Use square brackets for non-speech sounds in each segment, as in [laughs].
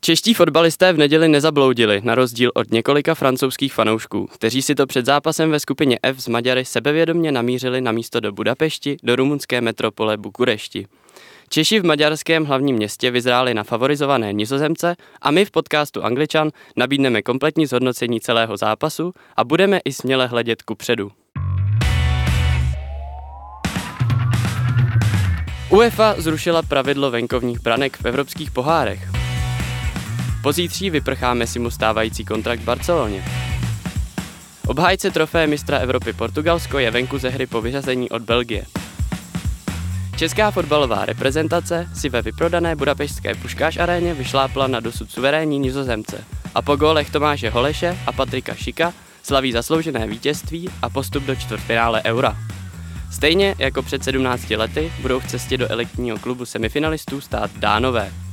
Čeští fotbalisté v neděli nezabloudili, na rozdíl od několika francouzských fanoušků, kteří si to před zápasem ve skupině F s Maďary sebevědomně namířili na místo do Budapešti, do rumunské metropole Bukurešti. Češi v maďarském hlavním městě vyzráli na favorizované nizozemce a my v podcastu Angličan nabídneme kompletní zhodnocení celého zápasu a budeme i směle hledět ku předu. UEFA zrušila pravidlo venkovních branek v evropských pohárech. Pozítří vyprcháme si mu stávající kontrakt v Barceloně. Obhájce trofé mistra Evropy Portugalsko je venku ze hry po vyřazení od Belgie. Česká fotbalová reprezentace si ve vyprodané budapešťské Puškáš aréně vyšlápla na dosud suverénní nizozemce a po gólech Tomáše Holeše a Patrika Šika slaví zasloužené vítězství a postup do čtvrtfinále Eura. Stejně jako před 17 lety budou v cestě do elitního klubu semifinalistů stát Dánové.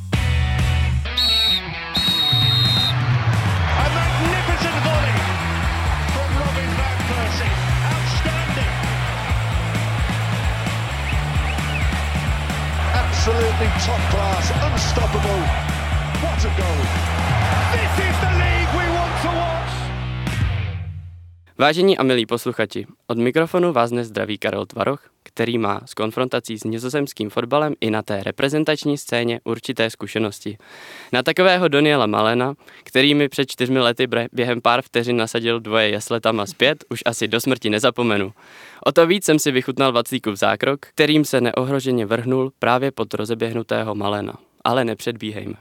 Absolutely top class, unstoppable. What a goal. This is the league we want to watch. Vážení a milí posluchači, od mikrofonu vás dnes zdraví Karel Tvaroch, který má s konfrontací s nizozemským fotbalem i na té reprezentační scéně určité zkušenosti. Na takového Daniela Malena, který mi před čtyřmi lety během pár vteřin nasadil dvoje jesletama zpět, už asi do smrti nezapomenu. O to víc jsem si vychutnal Vaclíkův zákrok, kterým se neohroženě vrhnul právě pod rozeběhnutého Malena. Ale nepředbíhejme.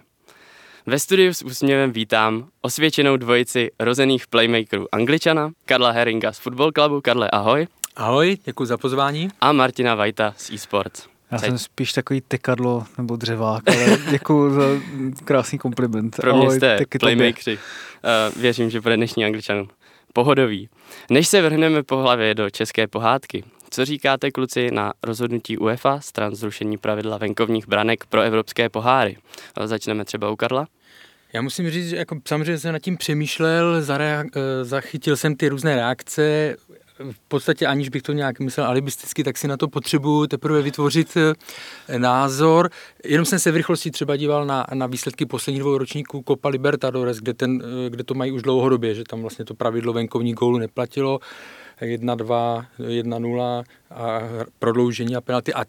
Ve studiu s úsměvem vítám osvědčenou dvojici rozených playmakerů Angličana, Karla Heringa z Football Clubu. Karle, ahoj. Ahoj, děkuji za pozvání. A Martina Vajta z eSports. Já Caj- jsem spíš takový tekadlo nebo dřevák, ale [laughs] děkuji za krásný kompliment. Pro mě Ahoj, jste playmakeri. Uh, věřím, že bude dnešní Angličanům pohodový. Než se vrhneme po hlavě do české pohádky, co říkáte kluci na rozhodnutí UEFA stran zrušení pravidla venkovních branek pro evropské poháry? Začneme třeba u Karla. Já musím říct, že jako samozřejmě jsem nad tím přemýšlel, eh, zachytil jsem ty různé reakce, v podstatě aniž bych to nějak myslel alibisticky, tak si na to potřebuju teprve vytvořit eh, názor. Jenom jsem se v rychlosti třeba díval na, na výsledky posledních dvou ročníků Copa Libertadores, kde, ten, eh, kde to mají už dlouhodobě, že tam vlastně to pravidlo venkovní gólu neplatilo. 1-2, 1-0 a prodloužení a penalty. A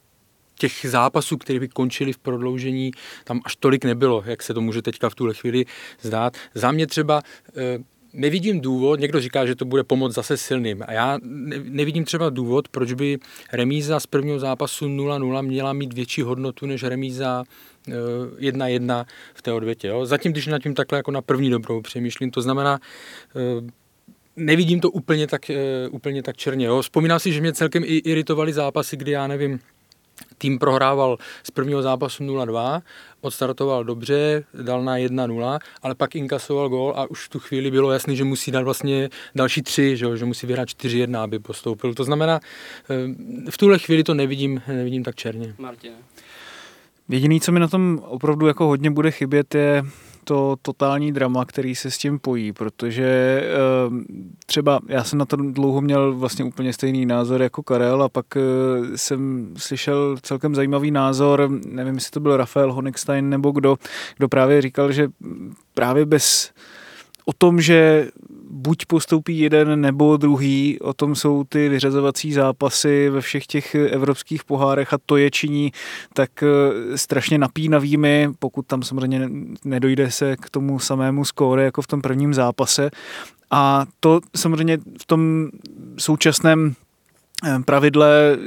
těch zápasů, které by končily v prodloužení, tam až tolik nebylo, jak se to může teďka v tuhle chvíli zdát. Za mě třeba eh, nevidím důvod, někdo říká, že to bude pomoct zase silným. A já ne- nevidím třeba důvod, proč by remíza z prvního zápasu 0-0 měla mít větší hodnotu než remíza eh, 1-1 v té odvětě. Jo? Zatím, když nad tím takhle jako na první dobrou přemýšlím, to znamená, eh, nevidím to úplně tak, eh, úplně tak černě. Jo? Vzpomínám si, že mě celkem i iritovaly zápasy, kdy já nevím, tým prohrával z prvního zápasu 0-2, odstartoval dobře, dal na 1-0, ale pak inkasoval gól a už v tu chvíli bylo jasné, že musí dát vlastně další tři, že, jo, že musí vyhrát 4-1, aby postoupil. To znamená, eh, v tuhle chvíli to nevidím, nevidím tak černě. Martin. Jediný, co mi na tom opravdu jako hodně bude chybět, je to totální drama, který se s tím pojí, protože eh, třeba já jsem na to dlouho měl vlastně úplně stejný názor jako Karel a pak eh, jsem slyšel celkem zajímavý názor, nevím, jestli to byl Rafael Honigstein nebo kdo, kdo právě říkal, že právě bez o tom, že buď postoupí jeden nebo druhý, o tom jsou ty vyřazovací zápasy ve všech těch evropských pohárech a to je činí tak eh, strašně napínavými, pokud tam samozřejmě nedojde se k tomu samému skóre jako v tom prvním zápase. A to samozřejmě v tom současném eh, pravidle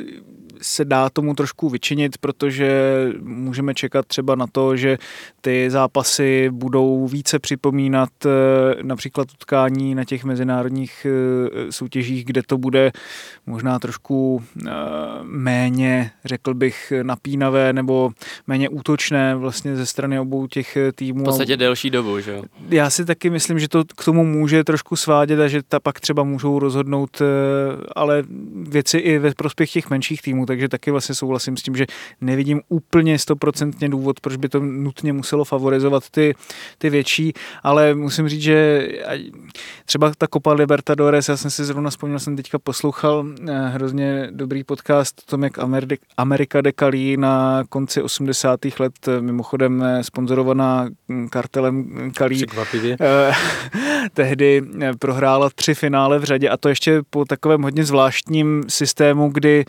se dá tomu trošku vyčinit, protože můžeme čekat třeba na to, že ty zápasy budou více připomínat eh, například utkání na těch mezinárodních eh, soutěžích, kde to bude možná trošku méně, řekl bych, napínavé nebo méně útočné vlastně ze strany obou těch týmů. V podstatě delší dobu, že jo? Já si taky myslím, že to k tomu může trošku svádět a že ta pak třeba můžou rozhodnout ale věci i ve prospěch těch menších týmů, takže taky vlastně souhlasím s tím, že nevidím úplně stoprocentně důvod, proč by to nutně muselo favorizovat ty, ty větší, ale musím říct, že třeba ta Copa Libertadores, já jsem si zrovna vzpomněl, jsem teďka poslouchal eh, hrozně dobrý podcast o tom, jak Amerika dekalí na konci 80. let, eh, mimochodem eh, sponzorovaná kartelem Kalí. [laughs] tehdy prohrála tři finále v řadě a to ještě po takovém hodně zvláštním systému, kdy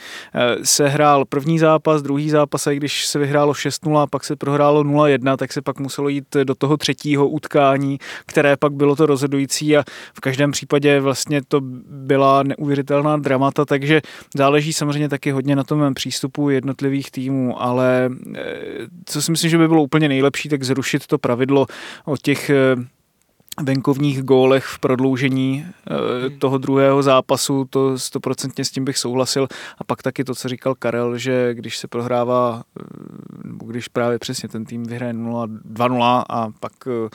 se hrál první zápas, druhý zápas a když se vyhrálo 6-0 a pak se prohrálo 0-1, tak se pak muselo jít do toho třetího utkání, které pak bylo to rozhodující a v každém případě vlastně to byla neuvěřitelná dramata, takže záleží samozřejmě taky hodně na tom přístupu jednotlivých týmů, ale eh, co si myslím, že by bylo úplně nejlepší, tak zrušit to pravidlo o těch eh, venkovních gólech v prodloužení eh, toho druhého zápasu, to stoprocentně s tím bych souhlasil. A pak taky to, co říkal Karel, že když se prohrává, eh, nebo když právě přesně ten tým vyhraje 2-0 a pak eh,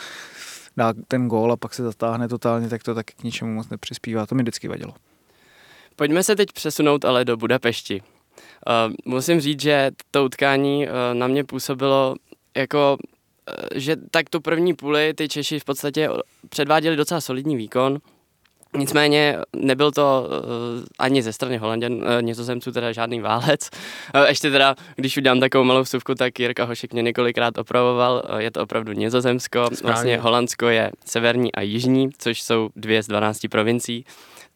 dá ten gól a pak se zatáhne totálně, tak to taky k ničemu moc nepřispívá. To mi vždycky vadilo. Pojďme se teď přesunout ale do Budapešti. Uh, musím říct, že to utkání uh, na mě působilo jako že tak tu první půli ty Češi v podstatě předváděli docela solidní výkon, Nicméně nebyl to uh, ani ze strany Holanděn, uh, nizozemců teda žádný válec. Uh, ještě teda, když udělám takovou malou vsuvku, tak Jirka Hošek mě několikrát opravoval. Uh, je to opravdu Nizozemsko. Správně. Vlastně Holandsko je severní a jižní, což jsou dvě z 12 provincií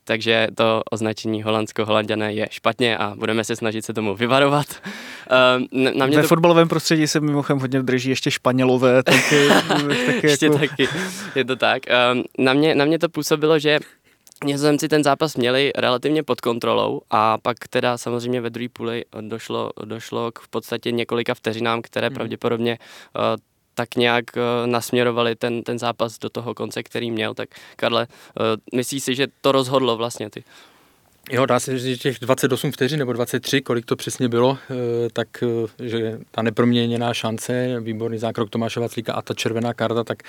takže to označení holandsko-holanděné je špatně a budeme se snažit se tomu vyvarovat. Uh, na mě Ve to... fotbalovém prostředí se mimochodem hodně drží ještě Španělové, taky, [laughs] taky ještě jako... taky, je to tak. Uh, na, mě, na mě to působilo, že Nizozemci ten zápas měli relativně pod kontrolou a pak teda samozřejmě ve druhé půli došlo, došlo k v podstatě několika vteřinám, které hmm. pravděpodobně uh, tak nějak uh, nasměrovali ten, ten zápas do toho konce, který měl. Tak Karle, uh, myslíš si, že to rozhodlo vlastně ty? Jo, dá se říct, že těch 28 vteřin nebo 23, kolik to přesně bylo, tak že ta neproměněná šance, výborný zákrok Tomáše Vaclíka a ta červená karta, tak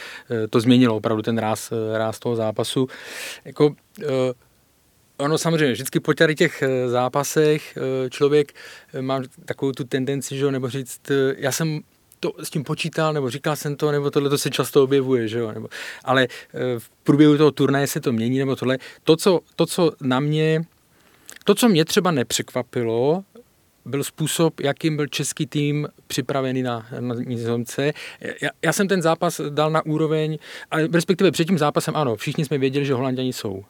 to změnilo opravdu ten ráz, ráz toho zápasu. Jako, Ono samozřejmě, vždycky po tady těch zápasech člověk má takovou tu tendenci, že, nebo říct, já jsem to s tím počítal, nebo říkal jsem to, nebo tohle to se často objevuje, že jo? Nebo, ale eh, v průběhu toho turnaje se to mění, nebo tohle. To, co, to, co na mě, to, co mě třeba nepřekvapilo, byl způsob, jakým byl český tým připravený na, na Nizozemce. Já, já jsem ten zápas dal na úroveň, ale respektive před tím zápasem ano, všichni jsme věděli, že Holanděni jsou uh,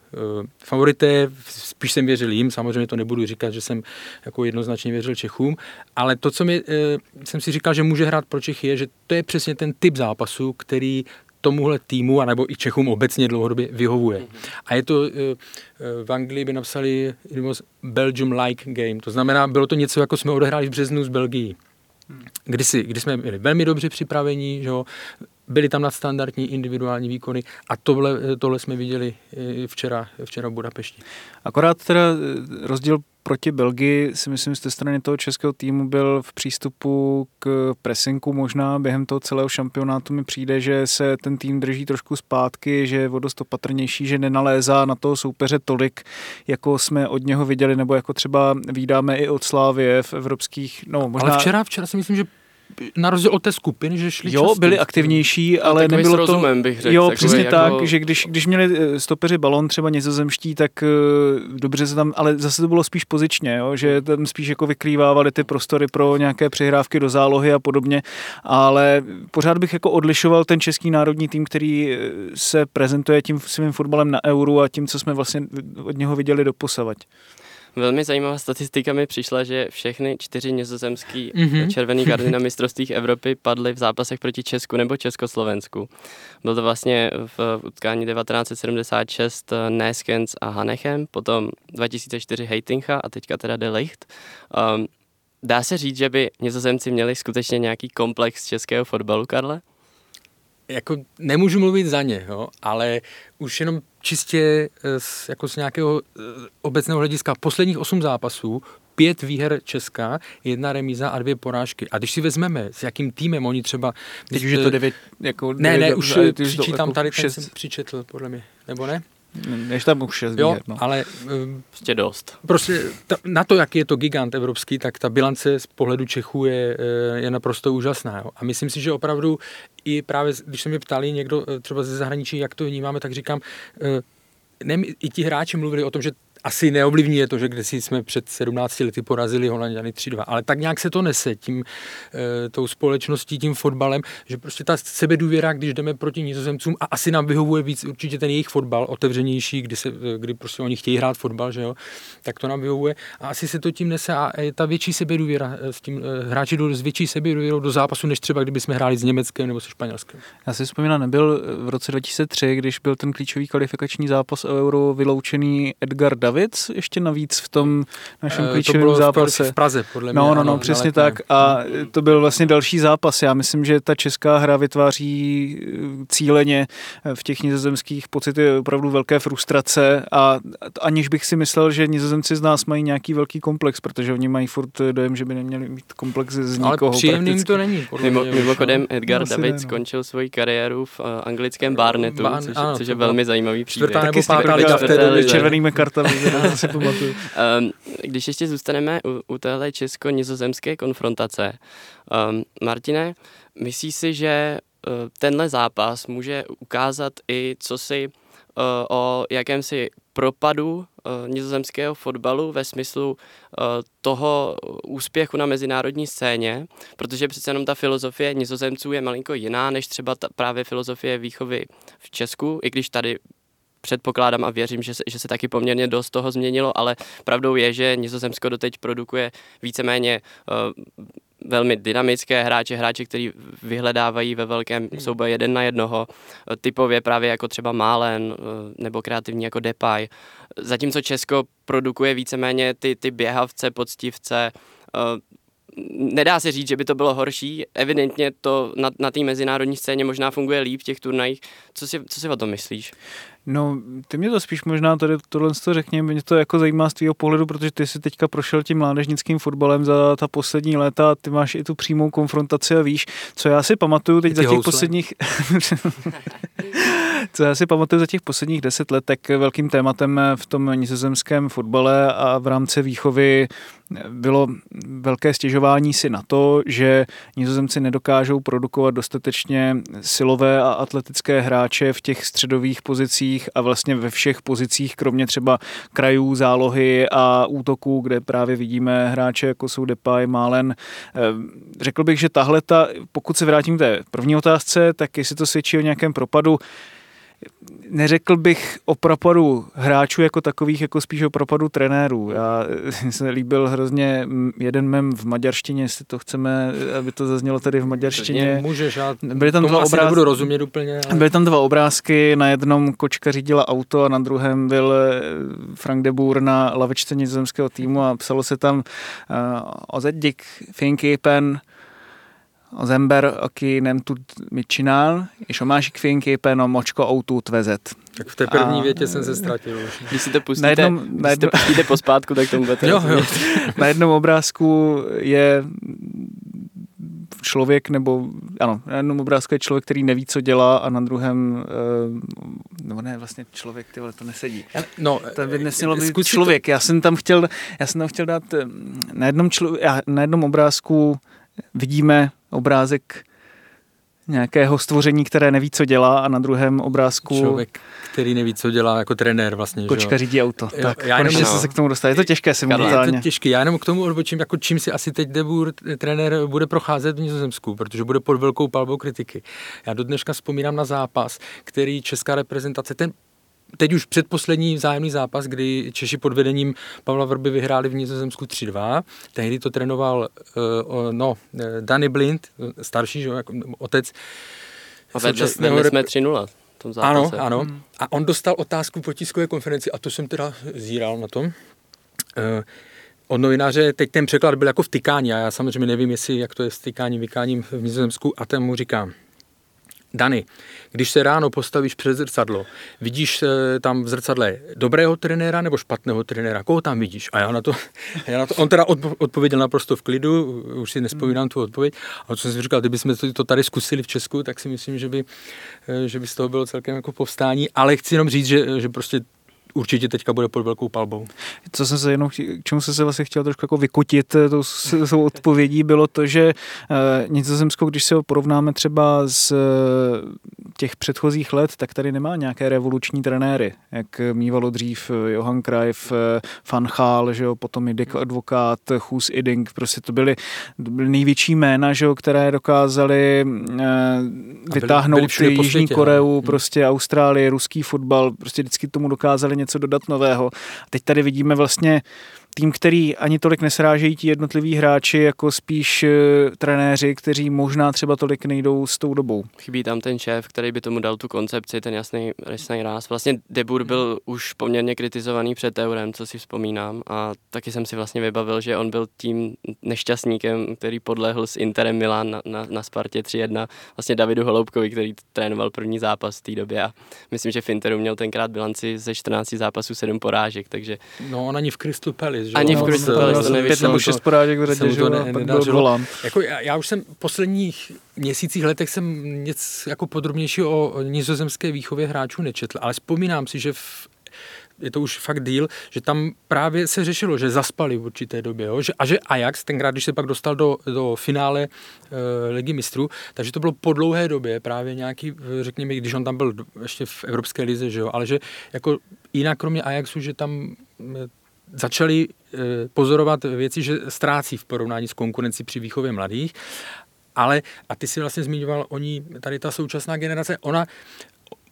favorité, spíš jsem věřil jim, samozřejmě to nebudu říkat, že jsem jako jednoznačně věřil Čechům, ale to, co mi, uh, jsem si říkal, že může hrát pro Čechy, je, že to je přesně ten typ zápasu, který tomuhle týmu, anebo i Čechům obecně dlouhodobě vyhovuje. A je to, eh, eh, v Anglii by napsali Belgium-like game, to znamená, bylo to něco, jako jsme odehráli v březnu z Belgii. Hmm. Kdysi, kdy jsme byli velmi dobře připraveni, že byly tam nadstandardní individuální výkony a tohle, tohle jsme viděli včera, včera v Budapešti. Akorát teda rozdíl proti Belgii si myslím z té strany toho českého týmu byl v přístupu k presinku. Možná během toho celého šampionátu mi přijde, že se ten tým drží trošku zpátky, že je o dost opatrnější, že nenalézá na toho soupeře tolik, jako jsme od něho viděli, nebo jako třeba vydáme i od Slávě v evropských, no možná... Ale včera, včera si myslím, že na rozdíl od té skupiny, že šli Jo, často. byli aktivnější, ale no, nebylo to... Rozumem, bych řekl, jo, přesně jako... tak, že když, když měli eh, stopeři balon třeba nizozemští, tak uh, dobře se tam, ale zase to bylo spíš pozičně, jo, že tam spíš jako vykrývávali ty prostory pro nějaké přihrávky do zálohy a podobně, ale pořád bych jako odlišoval ten český národní tým, který eh, se prezentuje tím svým fotbalem na euru a tím, co jsme vlastně od něho viděli do posavať. Velmi zajímavá statistika mi přišla, že všechny čtyři nizozemský mm-hmm. červený karty na mistrovstvích Evropy padly v zápasech proti Česku nebo Československu. Byl to vlastně v utkání 1976 Neskens a Hanechem, potom 2004 Heitincha a teďka teda De Licht. Um, dá se říct, že by nizozemci měli skutečně nějaký komplex českého fotbalu, Karle? Jako nemůžu mluvit za ně, jo, ale už jenom čistě z, jako z nějakého obecného hlediska posledních osm zápasů pět výher Česká, jedna remíza a dvě porážky. A když si vezmeme, s jakým týmem oni třeba... Teď už je to devět, jako Ne, devět, ne, už ale ty přičítám jako tady, šest, ten jsem přičetl, podle mě, nebo ne? Než tam už šest Jo, výher, no. ale um, Prostě dost. prostě ta, na to, jak je to gigant evropský, tak ta bilance z pohledu Čechů je, eh, je naprosto úžasná. Jo. A myslím si, že opravdu i právě, když se mě ptali někdo eh, třeba ze zahraničí, jak to vnímáme, tak říkám, eh, ne, i ti hráči mluvili o tom, že asi neovlivní je to, že když jsme před 17 lety porazili Holanděny 3-2, ale tak nějak se to nese tím, e, tou společností, tím fotbalem, že prostě ta sebedůvěra, když jdeme proti nizozemcům a asi nám vyhovuje víc určitě ten jejich fotbal, otevřenější, kdy, se, kdy prostě oni chtějí hrát fotbal, že jo, tak to nám vyhovuje a asi se to tím nese a je ta větší sebedůvěra s tím, hráči jdou s větší sebedůvěrou do zápasu, než třeba kdyby jsme hráli s Německem nebo se Španělskem. Já si vzpomínám, nebyl v roce 2003, když byl ten klíčový kvalifikační zápas o Euro vyloučený Edgar Davids, ještě navíc v tom našem E, klíčovém to bylo zápase. v Praze, podle mě. No, no, no, přesně tak. A to byl vlastně další zápas. Já myslím, že ta česká hra vytváří eh, cíleně eh, v těch nizozemských pocity opravdu velké frustrace a aniž bych si myslel, že nizozemci z nás mají nějaký velký komplex, protože oni mají furt dojem, že by neměli mít komplex z Ale nikoho příjemným prakticky. to není. Mimo, mimochodem no. Edgar No, David ne, no. skončil svoji kariéru v uh, anglickém Barnetu, Barn- což, ano, což to je velmi zajímavý příběh. čtvrtá nebo pátá liga v té době. červenými kartami, to si pamatuju. Um, [laughs] když ještě zůstaneme u, u téhle česko-nizozemské konfrontace, um, Martine, myslíš si, že uh, tenhle zápas může ukázat i co si uh, o jakémsi propadu uh, nizozemského fotbalu ve smyslu uh, toho úspěchu na mezinárodní scéně, protože přece jenom ta filozofie nizozemců je malinko jiná než třeba ta právě filozofie výchovy v Česku, i když tady předpokládám a věřím, že se, že se taky poměrně dost toho změnilo, ale pravdou je, že Nizozemsko doteď produkuje víceméně uh, velmi dynamické hráče, hráče, kteří vyhledávají ve velkém souboji jeden na jednoho, eh, typově právě jako třeba Málen eh, nebo kreativní jako Depay. Zatímco Česko produkuje víceméně ty, ty běhavce, poctivce, nedá se říct, že by to bylo horší. Evidentně to na, na té mezinárodní scéně možná funguje líp v těch turnajích. Co si, co si o tom myslíš? No, ty mě to spíš možná tady tohle to řekni, mě to jako zajímá z tvého pohledu, protože ty jsi teďka prošel tím mládežnickým fotbalem za ta poslední léta a ty máš i tu přímou konfrontaci a víš, co já si pamatuju teď za těch housle. posledních... [laughs] [laughs] co já si pamatuju za těch posledních deset let, tak velkým tématem v tom nizozemském fotbale a v rámci výchovy bylo velké stěžování si na to, že nizozemci nedokážou produkovat dostatečně silové a atletické hráče v těch středových pozicích a vlastně ve všech pozicích, kromě třeba krajů, zálohy a útoků, kde právě vidíme hráče jako jsou Depay, Málen. Eh, Řekl bych, že tahle, ta, pokud se vrátím k té první otázce, tak jestli to svědčí o nějakém propadu, neřekl bych o propadu hráčů jako takových, jako spíš o propadu trenérů. Já [laughs] se líbil hrozně jeden mem v maďarštině, jestli to chceme, aby to zaznělo tady v maďarštině. Můžeš, já Byly tam dva asi obráz- nebudu rozumět úplně. Ale... Byly tam dva obrázky, na jednom kočka řídila auto a na druhém byl eh, Frank de Boer na lavečce nizozemského týmu a psalo se tam uh, az egyik fényképen az ember, aki nem tud mit csinál, és a másik fényképen a macska autót vezet. Tak v té první A- větě jsem se ztratil už. Když si to pustíte, Na jednom- na to jednom- pustíte pospátku, tak tomu budete Jo, jo. Na jednom obrázku je člověk, nebo ano, na jednom obrázku je člověk, který neví, co dělá a na druhém, eh, nebo ne, vlastně člověk, ty vole, to nesedí. No, To by nesmělo být člověk. Já jsem tam chtěl, já jsem tam chtěl dát eh, na jednom, člo, já- na jednom obrázku vidíme obrázek nějakého stvoření, které neví, co dělá a na druhém obrázku Člověk, který neví, co dělá jako trenér vlastně. kočka řídí auto. Jo, tak, já jenom- konečně no. se k tomu dostal. Je to těžké simultánně. Je to těžké. Já jenom k tomu odbočím, jako čím si asi teď Debur trenér bude procházet v Nizozemsku, protože bude pod velkou palbou kritiky. Já do dneška vzpomínám na zápas, který česká reprezentace, ten teď už předposlední vzájemný zápas, kdy Češi pod vedením Pavla Vrby vyhráli v Nizozemsku 3-2. Tehdy to trénoval uh, no, eh, Danny Blind, eh, starší, že, jako otec A vedli, současného vedli rep- jsme 3-0 v tom ano, zápase. ano. A on dostal otázku po tiskové konferenci a to jsem teda zíral na tom. Eh, od novináře, teď ten překlad byl jako vtykání a já samozřejmě nevím, jestli jak to je s tykáním, vykáním v Nizozemsku a ten mu říká, Dany, když se ráno postavíš před zrcadlo, vidíš eh, tam v zrcadle dobrého trenéra nebo špatného trenéra? Koho tam vidíš? A já na to, [laughs] já na to on teda odpověděl naprosto v klidu, už si nespomínám tu odpověď. A co jsem si říkal, kdybychom to, to tady zkusili v Česku, tak si myslím, že by, eh, že by z toho bylo celkem jako povstání. Ale chci jenom říct, že, že prostě určitě teďka bude pod velkou palbou. Co jsem se jenom, k čemu jsem se vlastně chtěl trošku jako vykutit eh, tou svou odpovědí, bylo to, že uh, Nizozemsko, když se ho porovnáme třeba z uh, těch předchozích let, tak tady nemá nějaké revoluční trenéry, jak mývalo dřív Johan Cruyff, Van Gaal, že jo, potom i Dick Advokát, Hus Iding, prostě to byly, to byly největší jména, že jo, které dokázali vytáhnout byli, byli Jižní světě, Koreu, ne? prostě Austrálii, ruský fotbal, prostě vždycky tomu dokázali něco dodat nového. Teď tady vidíme vlastně tým, který ani tolik nesrážejí ti jednotliví hráči, jako spíš uh, trenéři, kteří možná třeba tolik nejdou s tou dobou. Chybí tam ten šéf, který by tomu dal tu koncepci, ten jasný, jasný ráz. Vlastně Debur byl už poměrně kritizovaný před eurem, co si vzpomínám a taky jsem si vlastně vybavil, že on byl tím nešťastníkem, který podlehl s Interem Milan na, na, na Spartě 3-1 vlastně Davidu Holoubkovi, který trénoval první zápas v té době a myslím, že v Interu měl tenkrát bilanci ze 14 zápasů 7 porážek, takže... No on ani v Crystal Palace, že? Ani v Crystal Palace to nevyšlo. Pět nebo šest porážek v řadě, že ne. Jako já, já, už jsem posledních měsících, letech jsem něco jako podrobnější o nizozemské výchově hráčů nečetl, ale vzpomínám si, že v je to už fakt díl, že tam právě se řešilo, že zaspali v určité době. Jo? Že, a že Ajax, tenkrát, když se pak dostal do, do finále e, ligy mistrů, takže to bylo po dlouhé době právě nějaký, řekněme, když on tam byl ještě v Evropské lize, že jo? ale že jako jinak kromě Ajaxu, že tam začali eh, pozorovat věci, že ztrácí v porovnání s konkurencí při výchově mladých. Ale, a ty si vlastně zmiňoval, oni, tady ta současná generace, ona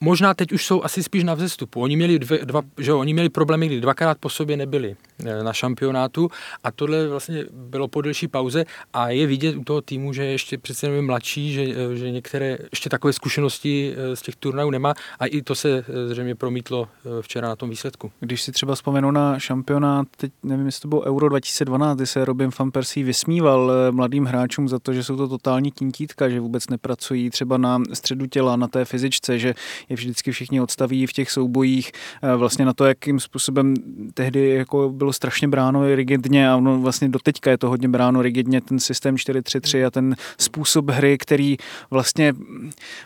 Možná teď už jsou asi spíš na vzestupu. Oni měli, dvě, dva, že jo, oni měli problémy, kdy dvakrát po sobě nebyli eh, na šampionátu a tohle vlastně bylo po delší pauze a je vidět u toho týmu, že ještě přece jenom mladší, že, eh, že některé ještě takové zkušenosti eh, z těch turnajů nemá a i to se zřejmě promítlo včera na tom výsledku. Když si třeba vzpomenu na šampionát, teď nevím, jestli to bylo Euro 2012, kdy se Robin van Persie vysmíval mladým hráčům za to, že jsou to totální tintítka, že vůbec nepracují třeba na středu těla, na té fyzičce, že je vždycky všichni odstaví v těch soubojích eh, vlastně na to, jakým způsobem tehdy jako bylo strašně bráno rigidně a ono vlastně doteďka je to hodně bráno rigidně ten systém 4-3-3 a ten způsob hry, který vlastně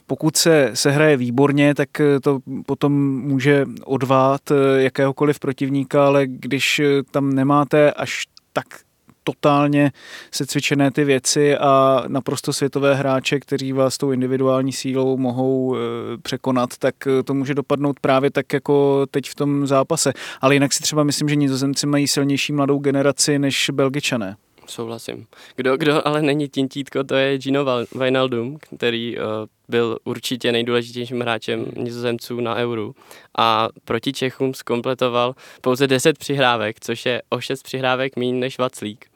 pokud se, se hraje výborně, tak eh, to potom může odvát eh, jakéhokoliv protivníka, ale když tam nemáte až tak totálně secvičené ty věci a naprosto světové hráče, kteří vás tou individuální sílou mohou e, překonat, tak e, to může dopadnout právě tak jako teď v tom zápase. Ale jinak si třeba myslím, že nizozemci mají silnější mladou generaci než belgičané. Souhlasím. Kdo, kdo ale není tintítko, to je Gino Wijnaldum, který uh, byl určitě nejdůležitějším hráčem nizozemců na Euru a proti Čechům skompletoval pouze 10 přihrávek, což je o 6 přihrávek méně než Vaclík.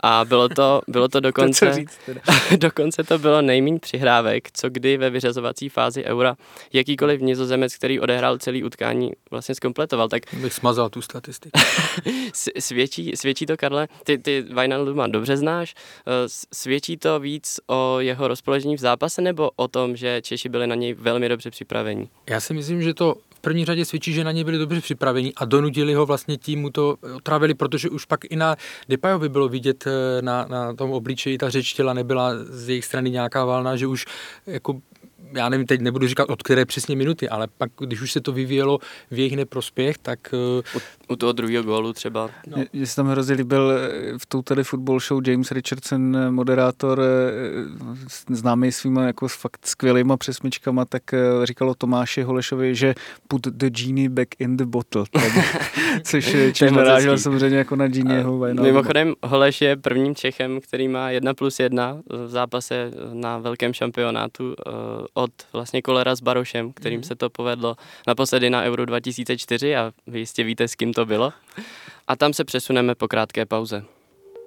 A bylo to, bylo to [laughs] dokonce, to říct, [laughs] dokonce to bylo nejméně přihrávek, co kdy ve vyřazovací fázi eura jakýkoliv nizozemec, který odehrál celý utkání, vlastně skompletoval. Tak bych smazal tu statistiku. [laughs] svědčí, svědčí to, Karle, ty, ty Wijnalduma dobře znáš, eh, svědčí to víc o jeho rozpoložení v zápase nebo o tom, že Češi byli na něj velmi dobře připraveni? Já si myslím, že to v první řadě svědčí, že na ně byli dobře připraveni a donutili ho vlastně tím mu to otravili, protože už pak i na Depajovi bylo vidět eh, na, na tom obličeji, ta řeč těla nebyla z jejich strany nějaká válná, že už jako já nevím, teď nebudu říkat od které přesně minuty, ale pak, když už se to vyvíjelo v jejich neprospěch, tak... Eh, u, toho druhého gólu třeba. No. Mně se tam hrozně líbil eh, v tou tady football show James Richardson, eh, moderátor, známý svýma jako fakt skvělýma přesmičkama, tak říkalo Tomáši Holešovi, že put the genie back in the bottle. [laughs] což čím narážel samozřejmě jako na genieho Mimochodem, Holeš je prvním Čechem, který má 1 plus 1 v zápase na velkém šampionátu od vlastně kolera s Barošem, kterým mm. se to povedlo naposledy na Euro 2004 a vy jistě víte, s kým to bylo. A tam se přesuneme po krátké pauze.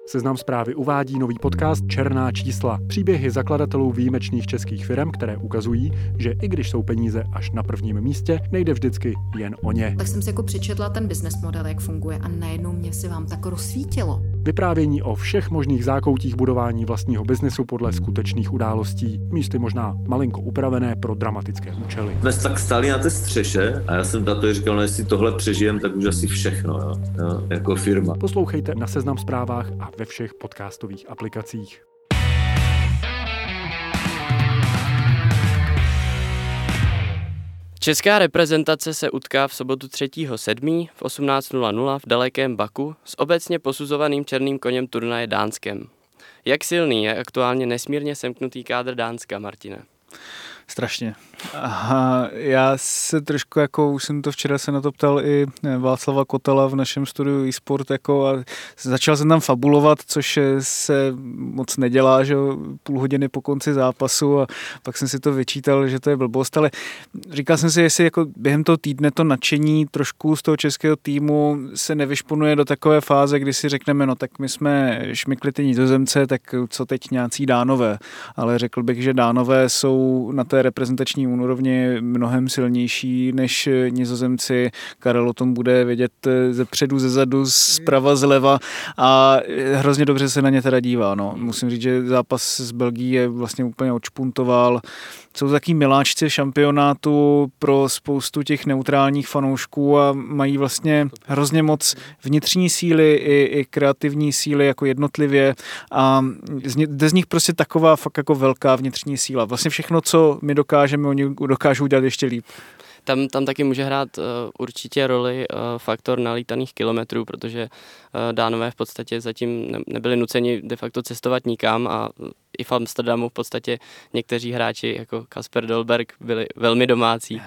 Seznam zprávy uvádí nový podcast Černá čísla. Příběhy zakladatelů výjimečných českých firm, které ukazují, že i když jsou peníze až na prvním místě, nejde vždycky jen o ně. Tak jsem si jako přečetla ten business model, jak funguje a najednou mě se vám tak rozsvítilo Vyprávění o všech možných zákoutích budování vlastního biznesu podle skutečných událostí, místy možná malinko upravené pro dramatické účely. Jsme tak stáli na té střeše a já jsem tato říkal, no jestli tohle přežijem, tak už asi všechno, jo, jo, jako firma. Poslouchejte na Seznam zprávách a ve všech podcastových aplikacích. Česká reprezentace se utká v sobotu 3.7. v 18.00 v dalekém Baku s obecně posuzovaným černým koněm turnaje Dánskem. Jak silný je aktuálně nesmírně semknutý kádr Dánska, Martine? Strašně. A já se trošku, jako už jsem to včera se na to ptal i Václava Kotela v našem studiu eSport, jako a začal jsem tam fabulovat, což se moc nedělá, že půl hodiny po konci zápasu a pak jsem si to vyčítal, že to je blbost, ale říkal jsem si, jestli jako během toho týdne to nadšení trošku z toho českého týmu se nevyšponuje do takové fáze, kdy si řekneme, no tak my jsme šmykli ty nizozemce, tak co teď nějací dánové, ale řekl bych, že dánové jsou na té reprezentační úrovni mnohem silnější než nizozemci. Karel o tom bude vědět ze předu, ze zadu, zprava, zleva a hrozně dobře se na ně teda dívá. No. Musím říct, že zápas s Belgií je vlastně úplně odšpuntoval jsou taky miláčci šampionátu pro spoustu těch neutrálních fanoušků a mají vlastně hrozně moc vnitřní síly i, i kreativní síly jako jednotlivě a jde z nich prostě taková fakt jako velká vnitřní síla. Vlastně všechno, co my dokážeme, oni dokážou dělat ještě líp. Tam, tam taky může hrát uh, určitě roli uh, faktor nalítaných kilometrů, protože uh, dánové v podstatě zatím ne, nebyli nuceni de facto cestovat nikam a i v Amsterdamu v podstatě někteří hráči jako Kasper Dolberg byli velmi domácí. Uh,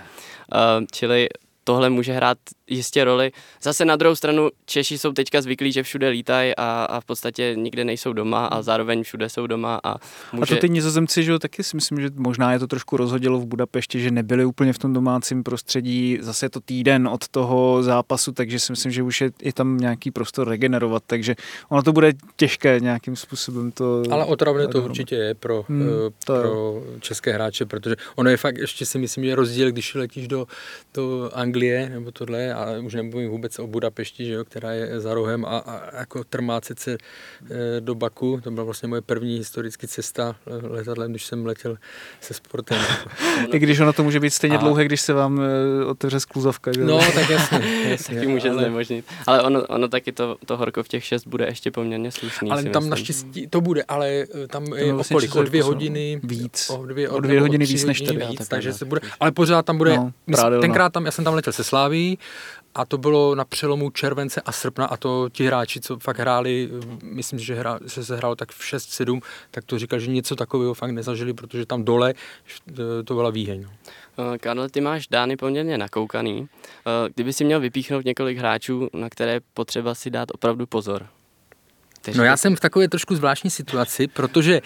čili tohle může hrát jistě roli. Zase na druhou stranu Češi jsou teďka zvyklí, že všude lítají a, a v podstatě nikde nejsou doma a zároveň všude jsou doma. A, může... a to ty nizozemci, že jo, taky si myslím, že možná je to trošku rozhodilo v Budapešti, že nebyli úplně v tom domácím prostředí. Zase je to týden od toho zápasu, takže si myslím, že už je i tam nějaký prostor regenerovat, takže ono to bude těžké nějakým způsobem to... Ale otravné to určitě je pro, hmm, eh, to pro je. české hráče, protože ono je fakt, ještě si myslím, že rozdíl, když letíš do, do Anglie nebo tohle, a už nemluvím vůbec o Budapešti, že jo, která je za rohem a, a jako trmácet se e, do Baku, to byla vlastně moje první historická cesta letadlem, když jsem letěl se sportem. [laughs] I když ono to může být stejně a... dlouhé, když se vám e, otevře skluzavka. Že? No, tak jasně. [laughs] jasně taky může ale... znemožnit. Ale ono, ono taky to, to horko v těch šest bude ještě poměrně slušný. Ale tam myslím. naštěstí to bude, ale e, tam je vlastně o dvě hodiny víc. O dvě, o dvě hodiny víc než tady. takže se bude, ale pořád tam bude, no, tenkrát tam, já jsem tam letěl se Sláví, a to bylo na přelomu července a srpna a to ti hráči, co fakt hráli, myslím, že, hra, že se hrálo tak v 6-7, tak to říkal, že něco takového fakt nezažili, protože tam dole to byla výheň. No. Eh, Karle, ty máš dány poměrně nakoukaný. Eh, kdyby si měl vypíchnout několik hráčů, na které potřeba si dát opravdu pozor. No já jsem v takové trošku zvláštní situaci, protože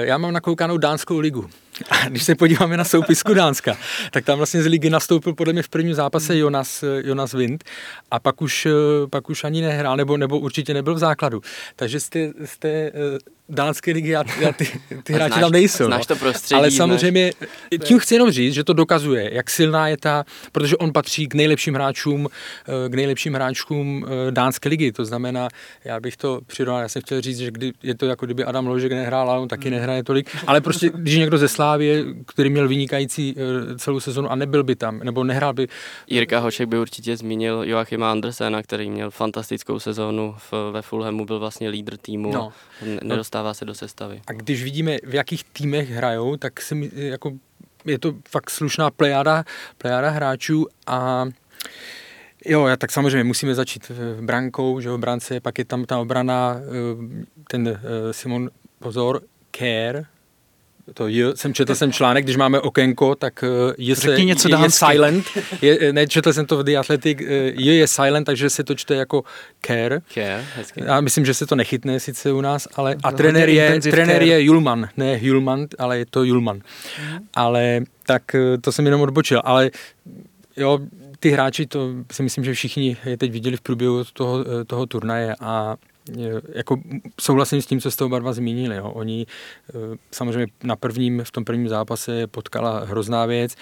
já mám nakoukanou dánskou ligu. A když se podíváme na soupisku Dánska, tak tam vlastně z ligy nastoupil podle mě v prvním zápase Jonas, Jonas Wind a pak už, eh, pak už ani nehrál, nebo, nebo určitě nebyl v základu. Takže jste, jste eh, dánské ligy a, a ty, ty hráči znáš, tam nejsou. Znáš to prostředí. Ale samozřejmě, znáš... tím chci jenom říct, že to dokazuje, jak silná je ta, protože on patří k nejlepším hráčům, eh, k nejlepším hráčům dánské ligy. To znamená, já bych to přirovnal, já jsem chtěl říct, že kdy, je to jako kdyby Adam Ložek nehrál, ale on taky nehraje tolik. Ale prostě, když někdo ze Slávě, který měl vynikající celou sezonu a nebyl by tam, nebo nehrál by. Jirka Hošek by určitě zmínil Joachima Andersena, který měl fantastickou sezónu v, ve Fulhamu, byl vlastně lídr týmu no. nedostává se do sestavy. A když vidíme, v jakých týmech hrajou, tak si mi, jako, je to fakt slušná plejada, plejada hráčů a Jo, tak samozřejmě musíme začít brankou, že v brance, pak je tam ta obrana, eh, ten eh, Simon Pozor, Care, to J, jsem četl jsem článek, když máme okénko, tak eh, J, se, Řekni něco je, je silent. Je, eh, ne, četl jsem to v The Athletic, eh, J je silent, takže se to čte jako care. Care, hezky. Já myslím, že se to nechytne sice u nás, ale a trenér je, trenér je Julman, ne Julman, ale je to Julman. Mm. Ale tak to jsem jenom odbočil, ale jo, ty hráči, to si myslím, že všichni je teď viděli v průběhu toho, toho turnaje a jako souhlasím s tím, co jste oba dva zmínili. Jo. Oni samozřejmě na prvním, v tom prvním zápase potkala hrozná věc.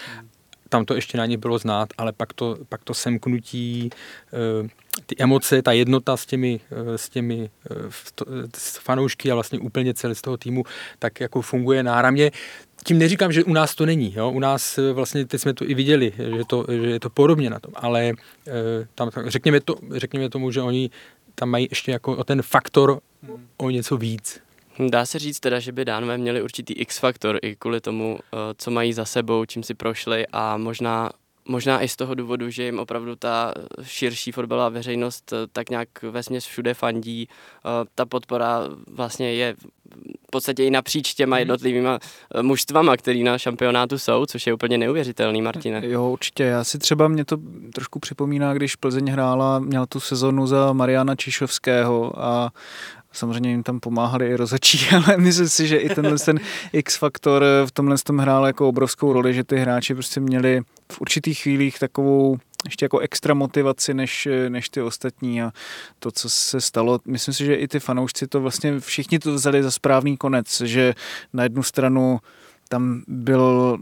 tam to ještě na ně bylo znát, ale pak to, pak to semknutí, eh, ty emoce, ta jednota s těmi, eh, s těmi s fanoušky a vlastně úplně celé z toho týmu, tak jako funguje náramně. Tím neříkám, že u nás to není. Jo? U nás vlastně teď jsme to i viděli, že, to, že je to podobně na tom, ale tam, řekněme, to, řekněme tomu, že oni tam mají ještě jako o ten faktor o něco víc. Dá se říct teda, že by dánové měli určitý X-faktor i kvůli tomu, eh, co mají za sebou, čím si prošli a možná možná i z toho důvodu, že jim opravdu ta širší fotbalová veřejnost eh, tak nějak ve směs všude fandí. Eh, ta podpora vlastně je v podstatě i napříč těma mhm. jednotlivýma mužstvama, který na šampionátu jsou, což je úplně neuvěřitelný, Martine. Jo, určitě. Já si třeba, mě to trošku připomíná, když Plzeň hrála, měla tu sezonu za Mariana Čišovského a Samozřejmě jim tam pomáhali i rozačí, [laughs] ale myslím si, že i tenhle [laughs] ten X-faktor v tomhle tom hrál jako obrovskou roli, že ty hráči prostě měli v určitých chvílích takovou ještě jako extra motivaci než, než ty ostatní a to, co se stalo, myslím si, že i ty fanoušci to vlastně všichni to vzali za správný konec, že na jednu stranu tam byl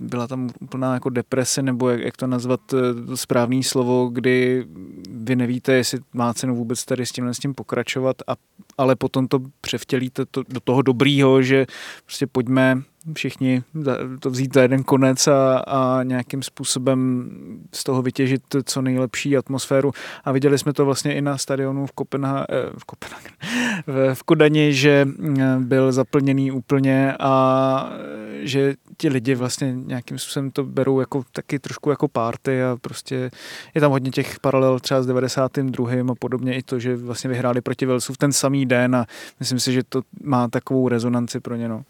byla tam úplná jako deprese, nebo jak, jak to nazvat, eh, to správný slovo, kdy vy nevíte, jestli má cenu vůbec tady s tím, s tím pokračovat, a, ale potom to převtělíte to, do toho dobrýho, že prostě pojďme všichni to vzít za jeden konec a, a nějakým způsobem z toho vytěžit co nejlepší atmosféru. A viděli jsme to vlastně i na stadionu v, Kopenha, eh, v, Kopenhagen, [laughs] v, Kodani, že eh, byl zaplněný úplně a že ti lidi vlastně nějakým způsobem to berou jako taky trošku jako párty a prostě je tam hodně těch paralel třeba s 92. a podobně i to, že vlastně vyhráli proti Velsu v ten samý den a myslím si, že to má takovou rezonanci pro ně. No.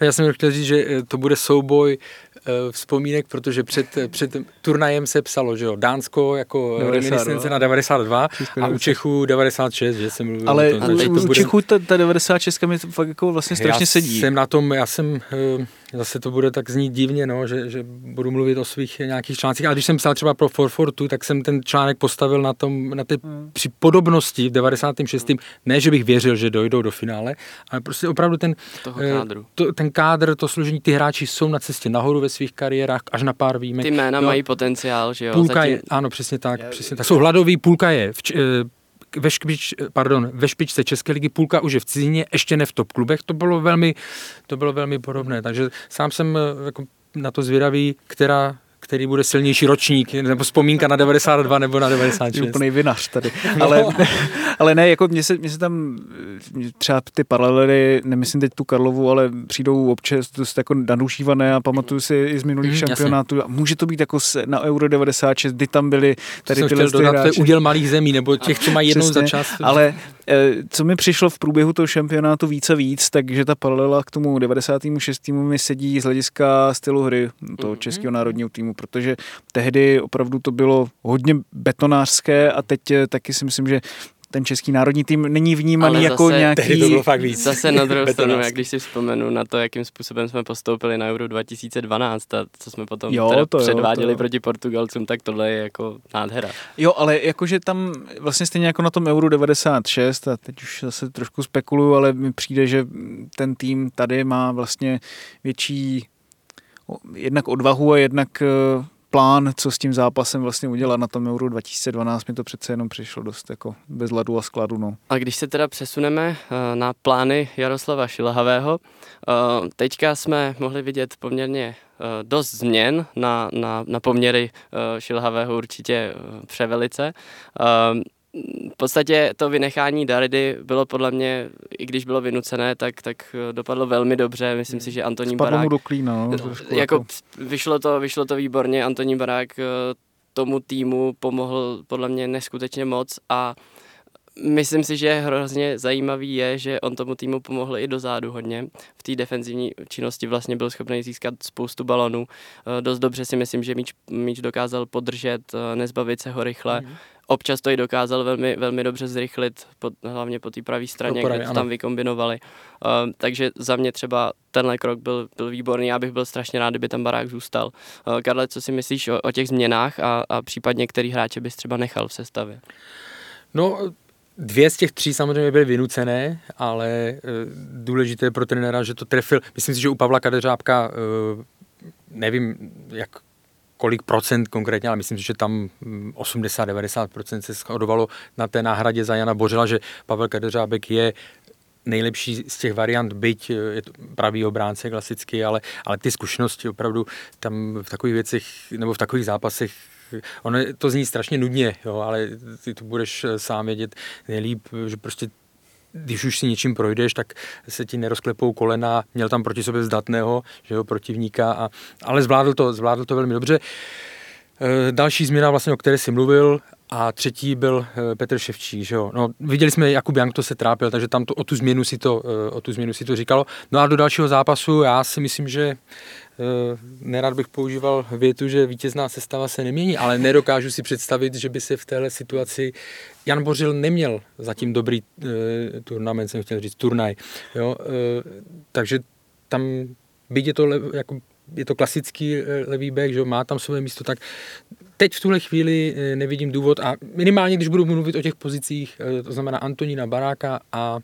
Já jsem chtěl říct, že eh, to bude souboj eh, vzpomínek, protože před, před turnajem se psalo, že jo, Dánsko jako reminiscence na 92 a u Čechů 96, že jsem mluvil Ale o tom, u, u bude... Čechů ta, ta 96 mi fakt jako vlastně strašně já sedí. jsem na tom, já jsem eh, zase to bude tak znít divně, no, že, že budu mluvit o svých nějakých článcích, ale když jsem psal třeba pro Forfortu, tak jsem ten článek postavil na tom, na té hmm. při podobnosti v 96. Hmm. Ne, že bych věřil, že dojdou do finále, ale prostě opravdu ten, Toho kádru. To, ten kádr, to složení, ty hráči jsou na cestě nahoru ve svých kariérách, až na pár výjimek. Ty jména no, mají potenciál, že jo? Půlka Zatím... je, ano, přesně tak, je, přesně tak. Jsou hladový, půlka je v, ve, špič, pardon, ve špičce České ligy, půlka už je v cizině, ještě ne v top klubech, to bylo velmi, to bylo velmi podobné, takže sám jsem eh, jako na to zvědavý, která který bude silnější ročník, nebo vzpomínka na 92 nebo na 96. Je úplný vinař tady. [laughs] No. Ale, ale ne, jako mně se, mně se tam třeba ty paralely, nemyslím teď tu Karlovu, ale přijdou občas dost jako nadužívané a pamatuju si i z minulých mm, šampionátů. A může to být jako na Euro 96, kdy tam byli tady tyhle ty dodat, hráči. To je úděl malých zemí, nebo těch, co mají jednou za čas. Ale eh, co mi přišlo v průběhu toho šampionátu víc a víc, takže ta paralela k tomu 96. mi sedí z hlediska stylu hry toho mm-hmm. českého národního týmu protože tehdy opravdu to bylo hodně betonářské a teď eh, taky si myslím, že ten český národní tým není vnímaný Ale jako nějaký... to bylo fakt víc. Zase na druhou stranu, jak když si vzpomenu na to, jakým způsobem jsme postoupili na Euro 2012 a co jsme potom jo, teda to předváděli jo, to proti Portugalcům, tak tohle je jako nádhera. Jo, ale jakože tam vlastně stejně jako na tom Euro 96 a teď už zase trošku spekuluju, ale mi přijde, že ten tým tady má vlastně větší jednak odvahu a jednak eh, plán, co s tím zápasem vlastně udělat na tom Euro 2012, mi to přece jenom přišlo dost jako bez ladu a skladu. No. A když se teda přesuneme eh, na plány Jaroslava Šilhavého, eh, teďka jsme mohli vidět poměrně dost změn na, na, na poměry Šilhavého určitě převelice v podstatě to vynechání Daridy bylo podle mě, i když bylo vynucené, tak, tak dopadlo velmi dobře. Myslím si, že Antonín Spadlo Barák... mu do klína, no, jako, jako vyšlo, to, vyšlo to výborně. Antonín Barák eh, tomu týmu pomohl podle mě neskutečně moc a Myslím si, že hrozně zajímavý je, že on tomu týmu pomohl i dozadu hodně. V té defenzivní činnosti vlastně byl schopný získat spoustu balonů. Eh, dost dobře si myslím, že míč, míč dokázal podržet, eh, nezbavit se ho rychle. Mm. Občas to i dokázal velmi, velmi dobře zrychlit, pod, hlavně po té pravé straně, kde to tam vykombinovali. Uh, takže za mě třeba tenhle krok byl, byl výborný, já bych byl strašně rád, kdyby tam barák zůstal. Uh, Karle, co si myslíš o, o těch změnách a, a případně který hráče bys třeba nechal v sestavě? No, Dvě z těch tří samozřejmě byly vynucené, ale e, důležité pro trenéra, že to trefil. Myslím si, že u Pavla Kadeřábka e, nevím, jak kolik procent konkrétně, ale myslím si, že tam 80-90% se shodovalo na té náhradě za Jana Bořila, že Pavel Kadeřábek je nejlepší z těch variant, byť je to pravý obránce klasicky, ale, ale ty zkušenosti opravdu tam v takových věcech nebo v takových zápasech ono to zní strašně nudně, jo, ale ty to budeš sám vědět nejlíp, že prostě když už si něčím projdeš, tak se ti nerozklepou kolena, měl tam proti sobě zdatného že jo, protivníka, a, ale zvládl to, zvládl to velmi dobře. E, další změna, vlastně, o které jsi mluvil, a třetí byl e, Petr Ševčík, že jo. No, viděli jsme, Jakub Jank to se trápil, takže tam to, o, tu změnu si to, e, o tu změnu si to říkalo. No a do dalšího zápasu já si myslím, že nerad bych používal větu, že vítězná sestava se nemění, ale nedokážu si představit, že by se v téhle situaci Jan Bořil neměl zatím dobrý uh, turnament, jsem chtěl říct, turnaj. Jo? Uh, takže tam, byť je to, le, jako, je to klasický levý back, že má tam své místo, tak teď v tuhle chvíli nevidím důvod a minimálně, když budu mluvit o těch pozicích, to znamená Antonína Baráka a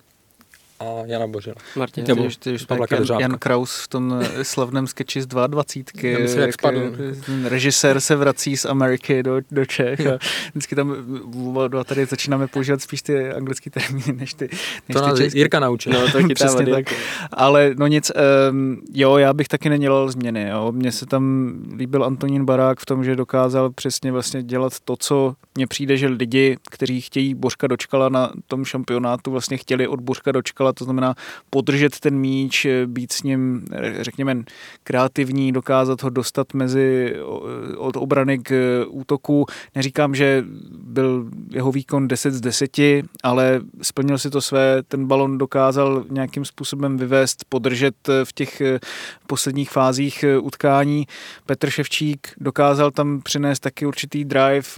a Jana Božela. Martin, ty, už, ty už Jan, Jan Kraus v tom eh, slavném sketchi z 22. Já myslím, jak spadl. Režisér se vrací z Ameriky do, do Čech a [laughs] vždycky tam dva tady začínáme používat spíš ty anglické termíny, než ty, než to nás Jirka naučil. No, to [laughs] Přesně tak. Ale no nic, um, jo, já bych taky nedělal změny. Jo. Mně se tam líbil Antonín Barák v tom, že dokázal přesně vlastně dělat to, co mně přijde, že lidi, kteří chtějí Božka dočkala na tom šampionátu, vlastně chtěli od Božka dočkala, to znamená podržet ten míč, být s ním, řekněme, kreativní, dokázat ho dostat mezi od obrany k útoku. Neříkám, že byl jeho výkon 10 z 10, ale splnil si to své, ten balon dokázal nějakým způsobem vyvést, podržet v těch posledních fázích utkání. Petr Ševčík dokázal tam přinést taky určitý drive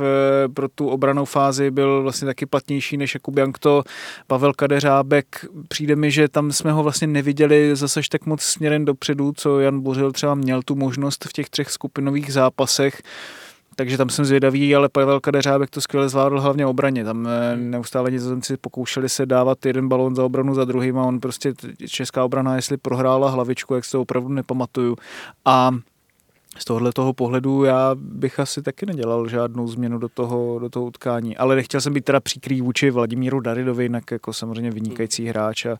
pro tu obranou fázi byl vlastně taky platnější než Jakub Jankto. Pavel Kadeřábek, přijde mi, že tam jsme ho vlastně neviděli zase tak moc směrem dopředu, co Jan Bořil třeba měl tu možnost v těch třech skupinových zápasech takže tam jsem zvědavý, ale Pavel Kadeřábek to skvěle zvládl hlavně obraně. Tam eh, neustále nizozemci pokoušeli se dávat jeden balón za obranu za druhým a on prostě česká obrana, jestli prohrála hlavičku, jak se to opravdu nepamatuju. A z tohohle toho pohledu já bych asi taky nedělal žádnou změnu do toho, do toho utkání. Ale nechtěl jsem být teda příkrý vůči Vladimíru Daridovi, jinak jako samozřejmě vynikající hráč a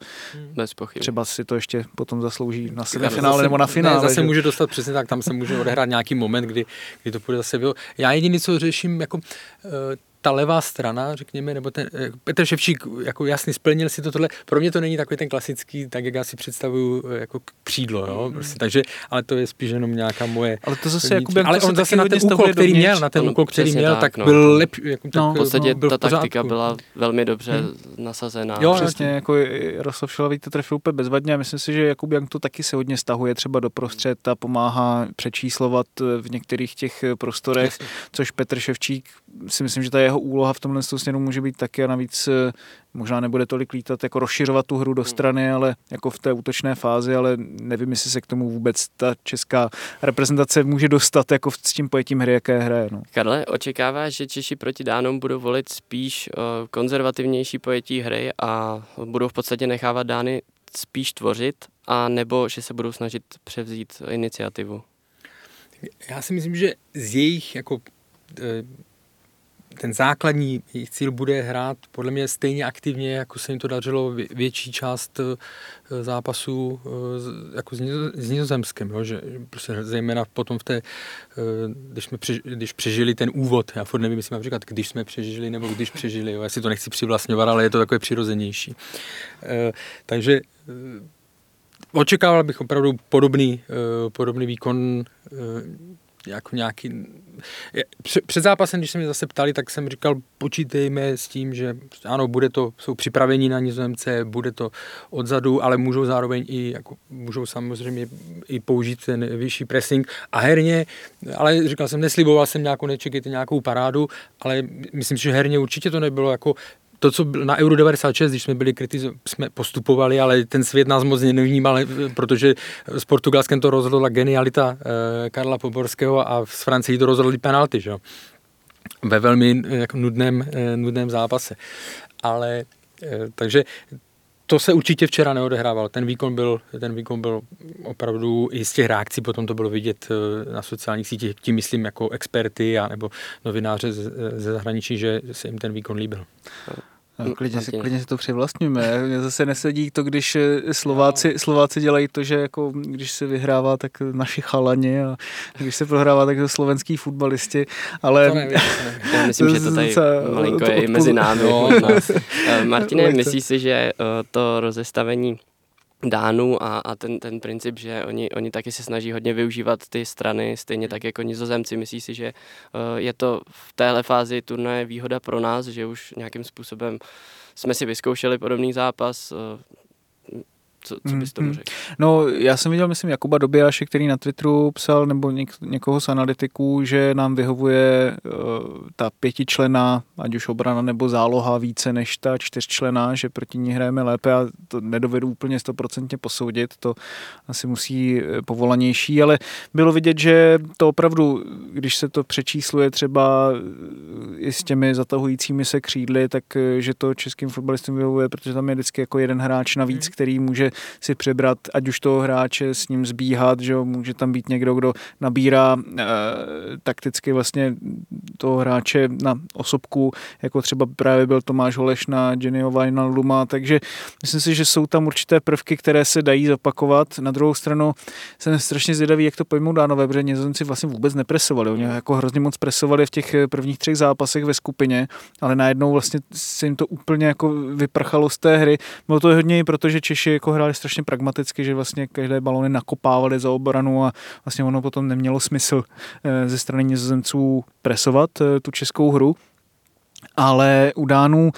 Bez pochyby. třeba si to ještě potom zaslouží na semifinále nebo na finále. Ne, zase že? může dostat přesně tak, tam se může odehrát nějaký moment, kdy, kdy to půjde zase. Já jediný, co řeším, jako uh, ta levá strana, řekněme, nebo ten eh, Petr Ševčík, jako jasně splnil si to tohle. Pro mě to není takový ten klasický, tak jak já si představuju eh, jako křídlo, jo, mm. prostě, takže, ale to je spíš jenom nějaká moje. Ale to zase jako Ale on zase na ten úkol, který měl, na ten úkol, který měl, tak, tak byl lepší. Jako, tak, no, v podstatě no, ta taktika byla velmi dobře hmm. nasazená. Jo, přesně, jako Jaroslav Šelavý to trefil úplně bezvadně a myslím si, že Jakub Jank to taky se hodně stahuje třeba do prostřed a pomáhá přečíslovat eh, v některých těch prostorech, což Petr Ševčík si myslím, že ta jeho úloha v tomhle směru může být taky a navíc eh, možná nebude tolik lítat, jako rozšiřovat tu hru do hmm. strany, ale jako v té útočné fázi, ale nevím, jestli se k tomu vůbec ta česká reprezentace může dostat jako s tím pojetím hry, jaké hraje. No. Karle, očekáváš, že Češi proti Dánům budou volit spíš uh, konzervativnější pojetí hry a budou v podstatě nechávat Dány spíš tvořit, a nebo že se budou snažit převzít iniciativu? Já si myslím, že z jejich jako eh, ten základní jejich cíl bude hrát podle mě stejně aktivně, jako se jim to dařilo větší část eh, zápasů eh, jako s Nizozemskem, jo? že prostě zejména potom v té, eh, když, jsme přež, když přežili ten úvod, já furt nevím, jestli mám říkat, když jsme přežili nebo když přežili, jo? já si to nechci přivlastňovat, ale je to takové přirozenější. Takže očekával bych opravdu podobný, podobný výkon jako nějaký... Před zápasem, když se mě zase ptali, tak jsem říkal, počítejme s tím, že ano, bude to, jsou připraveni na nizozemce, bude to odzadu, ale můžou zároveň i, jako, můžou samozřejmě i použít ten vyšší pressing. A herně, ale říkal jsem, nesliboval jsem nějakou, nečekejte nějakou parádu, ale myslím si, že herně určitě to nebylo jako to, co na Euro 96, když jsme byli kritizo- jsme postupovali, ale ten svět nás moc nevnímal, protože s Portugalskem to rozhodla genialita eh, Karla Poborského a s Francií to rozhodli penalty, že? ve velmi jako nudném, eh, nudném zápase. Ale eh, takže to se určitě včera neodehrával. Ten výkon byl, ten výkon byl opravdu i z těch reakcí, potom to bylo vidět eh, na sociálních sítích, tím myslím jako experty a nebo novináře ze zahraničí, že se jim ten výkon líbil. No, klidně, si, klidně si to přivlastňujeme. Mně zase nesedí to, když eh, Slováci, Slováci dělají to, že jako, když se vyhrává, tak naši chalani a když se prohrává, tak to slovenský fotbalisti. Ale... To nevím, Já myslím, že to [laughs] tady malinko to je i mezi námi. No. Martine, myslíš si, že to rozestavení Dánů a, a ten, ten princip, že oni, oni taky se snaží hodně využívat ty strany, stejně tak jako nizozemci. Myslí si, že uh, je to v téhle fázi turnaje výhoda pro nás, že už nějakým způsobem jsme si vyzkoušeli podobný zápas, uh, co, co bys tomu mhm. řekl? No, já jsem viděl, myslím, Jakuba Dobijáše, který na Twitteru psal, nebo něk, někoho z analytiků, že nám vyhovuje uh, ta pětičlená, ať už obrana nebo záloha více než ta čtyřčlená, že proti ní hrajeme lépe a to nedovedu úplně stoprocentně posoudit, to asi musí eh, povolanější, ale bylo vidět, že to opravdu, když se to přečísluje třeba eh, i s těmi zatahujícími se křídly, tak že to českým fotbalistům vyhovuje, protože tam je vždycky jako jeden hráč navíc, mhm. který může si přebrat, ať už toho hráče s ním zbíhat, že jo, může tam být někdo, kdo nabírá e, takticky vlastně toho hráče na osobku, jako třeba právě byl Tomáš Holeš na Jennyho Wijnalduma, takže myslím si, že jsou tam určité prvky, které se dají zopakovat. Na druhou stranu jsem strašně zvědavý, jak to pojmou dánové, protože Nizozemci vlastně vůbec nepresovali. Oni jako hrozně moc presovali v těch prvních třech zápasech ve skupině, ale najednou vlastně se jim to úplně jako vyprchalo z té hry. Bylo to hodně i proto, že Češi jako hráli strašně pragmaticky, že vlastně každé balony nakopávali za obranu a vlastně ono potom nemělo smysl eh, ze strany nizozemců presovat eh, tu českou hru. Ale u Dánů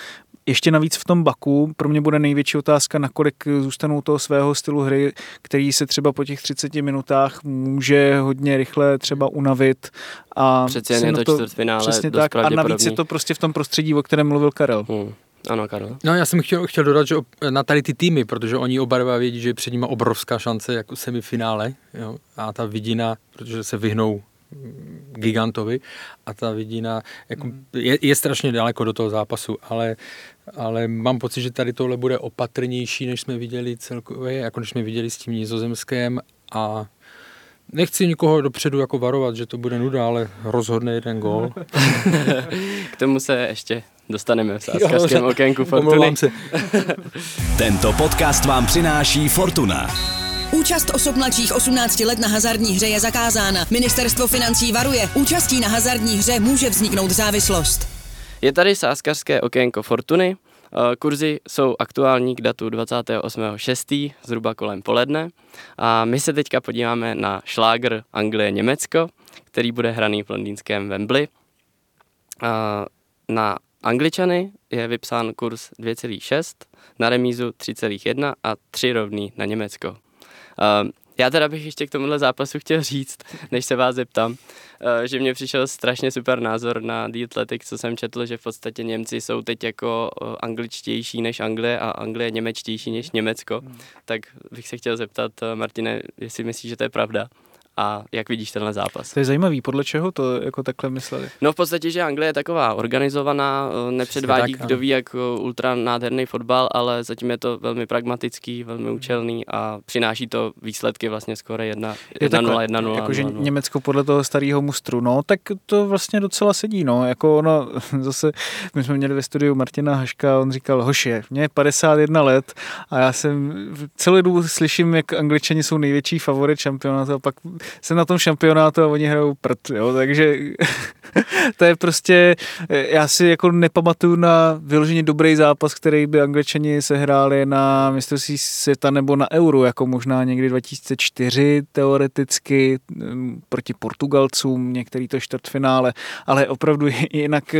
ještě navíc v tom Baku pro mě bude největší otázka, nakolik zůstanou toho svého stylu hry, který se třeba po těch 30 minutách může hodně rychle třeba unavit. A Přece jen je to, to čtvrtfinále Přesně tak. A navíc je to prostě v tom prostředí, o kterém mluvil Karel. Hmm. Ano, Karol. No já jsem chtěl, chtěl dodat, že na tady ty týmy, protože oni oba dva vědí, že je před nimi obrovská šance jako semifinále jo, a ta vidina, protože se vyhnou gigantovi a ta vidina jako, je, je strašně daleko do toho zápasu, ale, ale mám pocit, že tady tohle bude opatrnější, než jsme viděli celkově, jako než jsme viděli s tím nizozemském a Nechci nikoho dopředu jako varovat, že to bude nuda, ale rozhodne jeden gol. [laughs] K tomu se ještě dostaneme v [laughs] sáskarském okénku Fortuny. Se. [laughs] Tento podcast vám přináší Fortuna. Účast osob mladších 18 let na hazardní hře je zakázána. Ministerstvo financí varuje. Účastí na hazardní hře může vzniknout závislost. Je tady sáskarské okénko Fortuny. Eh, kurzy jsou aktuální k datu 28.6. zhruba kolem poledne a my se teďka podíváme na šlágr Anglie-Německo, který bude hraný v londýnském Wembley. Eh, na Angličany je vypsán kurz 2,6, na remízu 3,1 a 3 rovný na Německo. Já teda bych ještě k tomuhle zápasu chtěl říct, než se vás zeptám, uh, že mě přišel strašně super názor na The Athletic, co jsem četl, že v podstatě Němci jsou teď jako uh, angličtější než Anglie a Anglie němečtější než Německo. Hmm. Tak bych se chtěl zeptat, Martine, jestli myslíš, že to je pravda? A jak vidíš tenhle zápas. To je zajímavý, podle čeho to jako takhle mysleli? No v podstatě, že Anglie je taková organizovaná, eh, nepředvádí tak, kdo ví jak eh, ultra nádherný fotbal, ale zatím je to velmi pragmatický, velmi hmm. účelný a přináší to výsledky vlastně skoro 1 0 1 0 Jakože Německo podle toho starého mustru, no tak to vlastně docela sedí, no, jako ono [laughs] zase, my jsme měli ve studiu Martina Haška, on říkal, hoše, mě je 51 let a já jsem celou dobu slyším, jak angličani jsou největší favorit šampionátu a pak jsem na tom šampionátu a oni hrajou prd, jo, takže [laughs] to je prostě, já si jako nepamatuju na vyloženě dobrý zápas, který by angličani sehráli na mistrovství světa nebo na euro, jako možná někdy 2004 teoreticky mm, proti Portugalcům, některý to čtvrtfinále, ale opravdu [laughs] jinak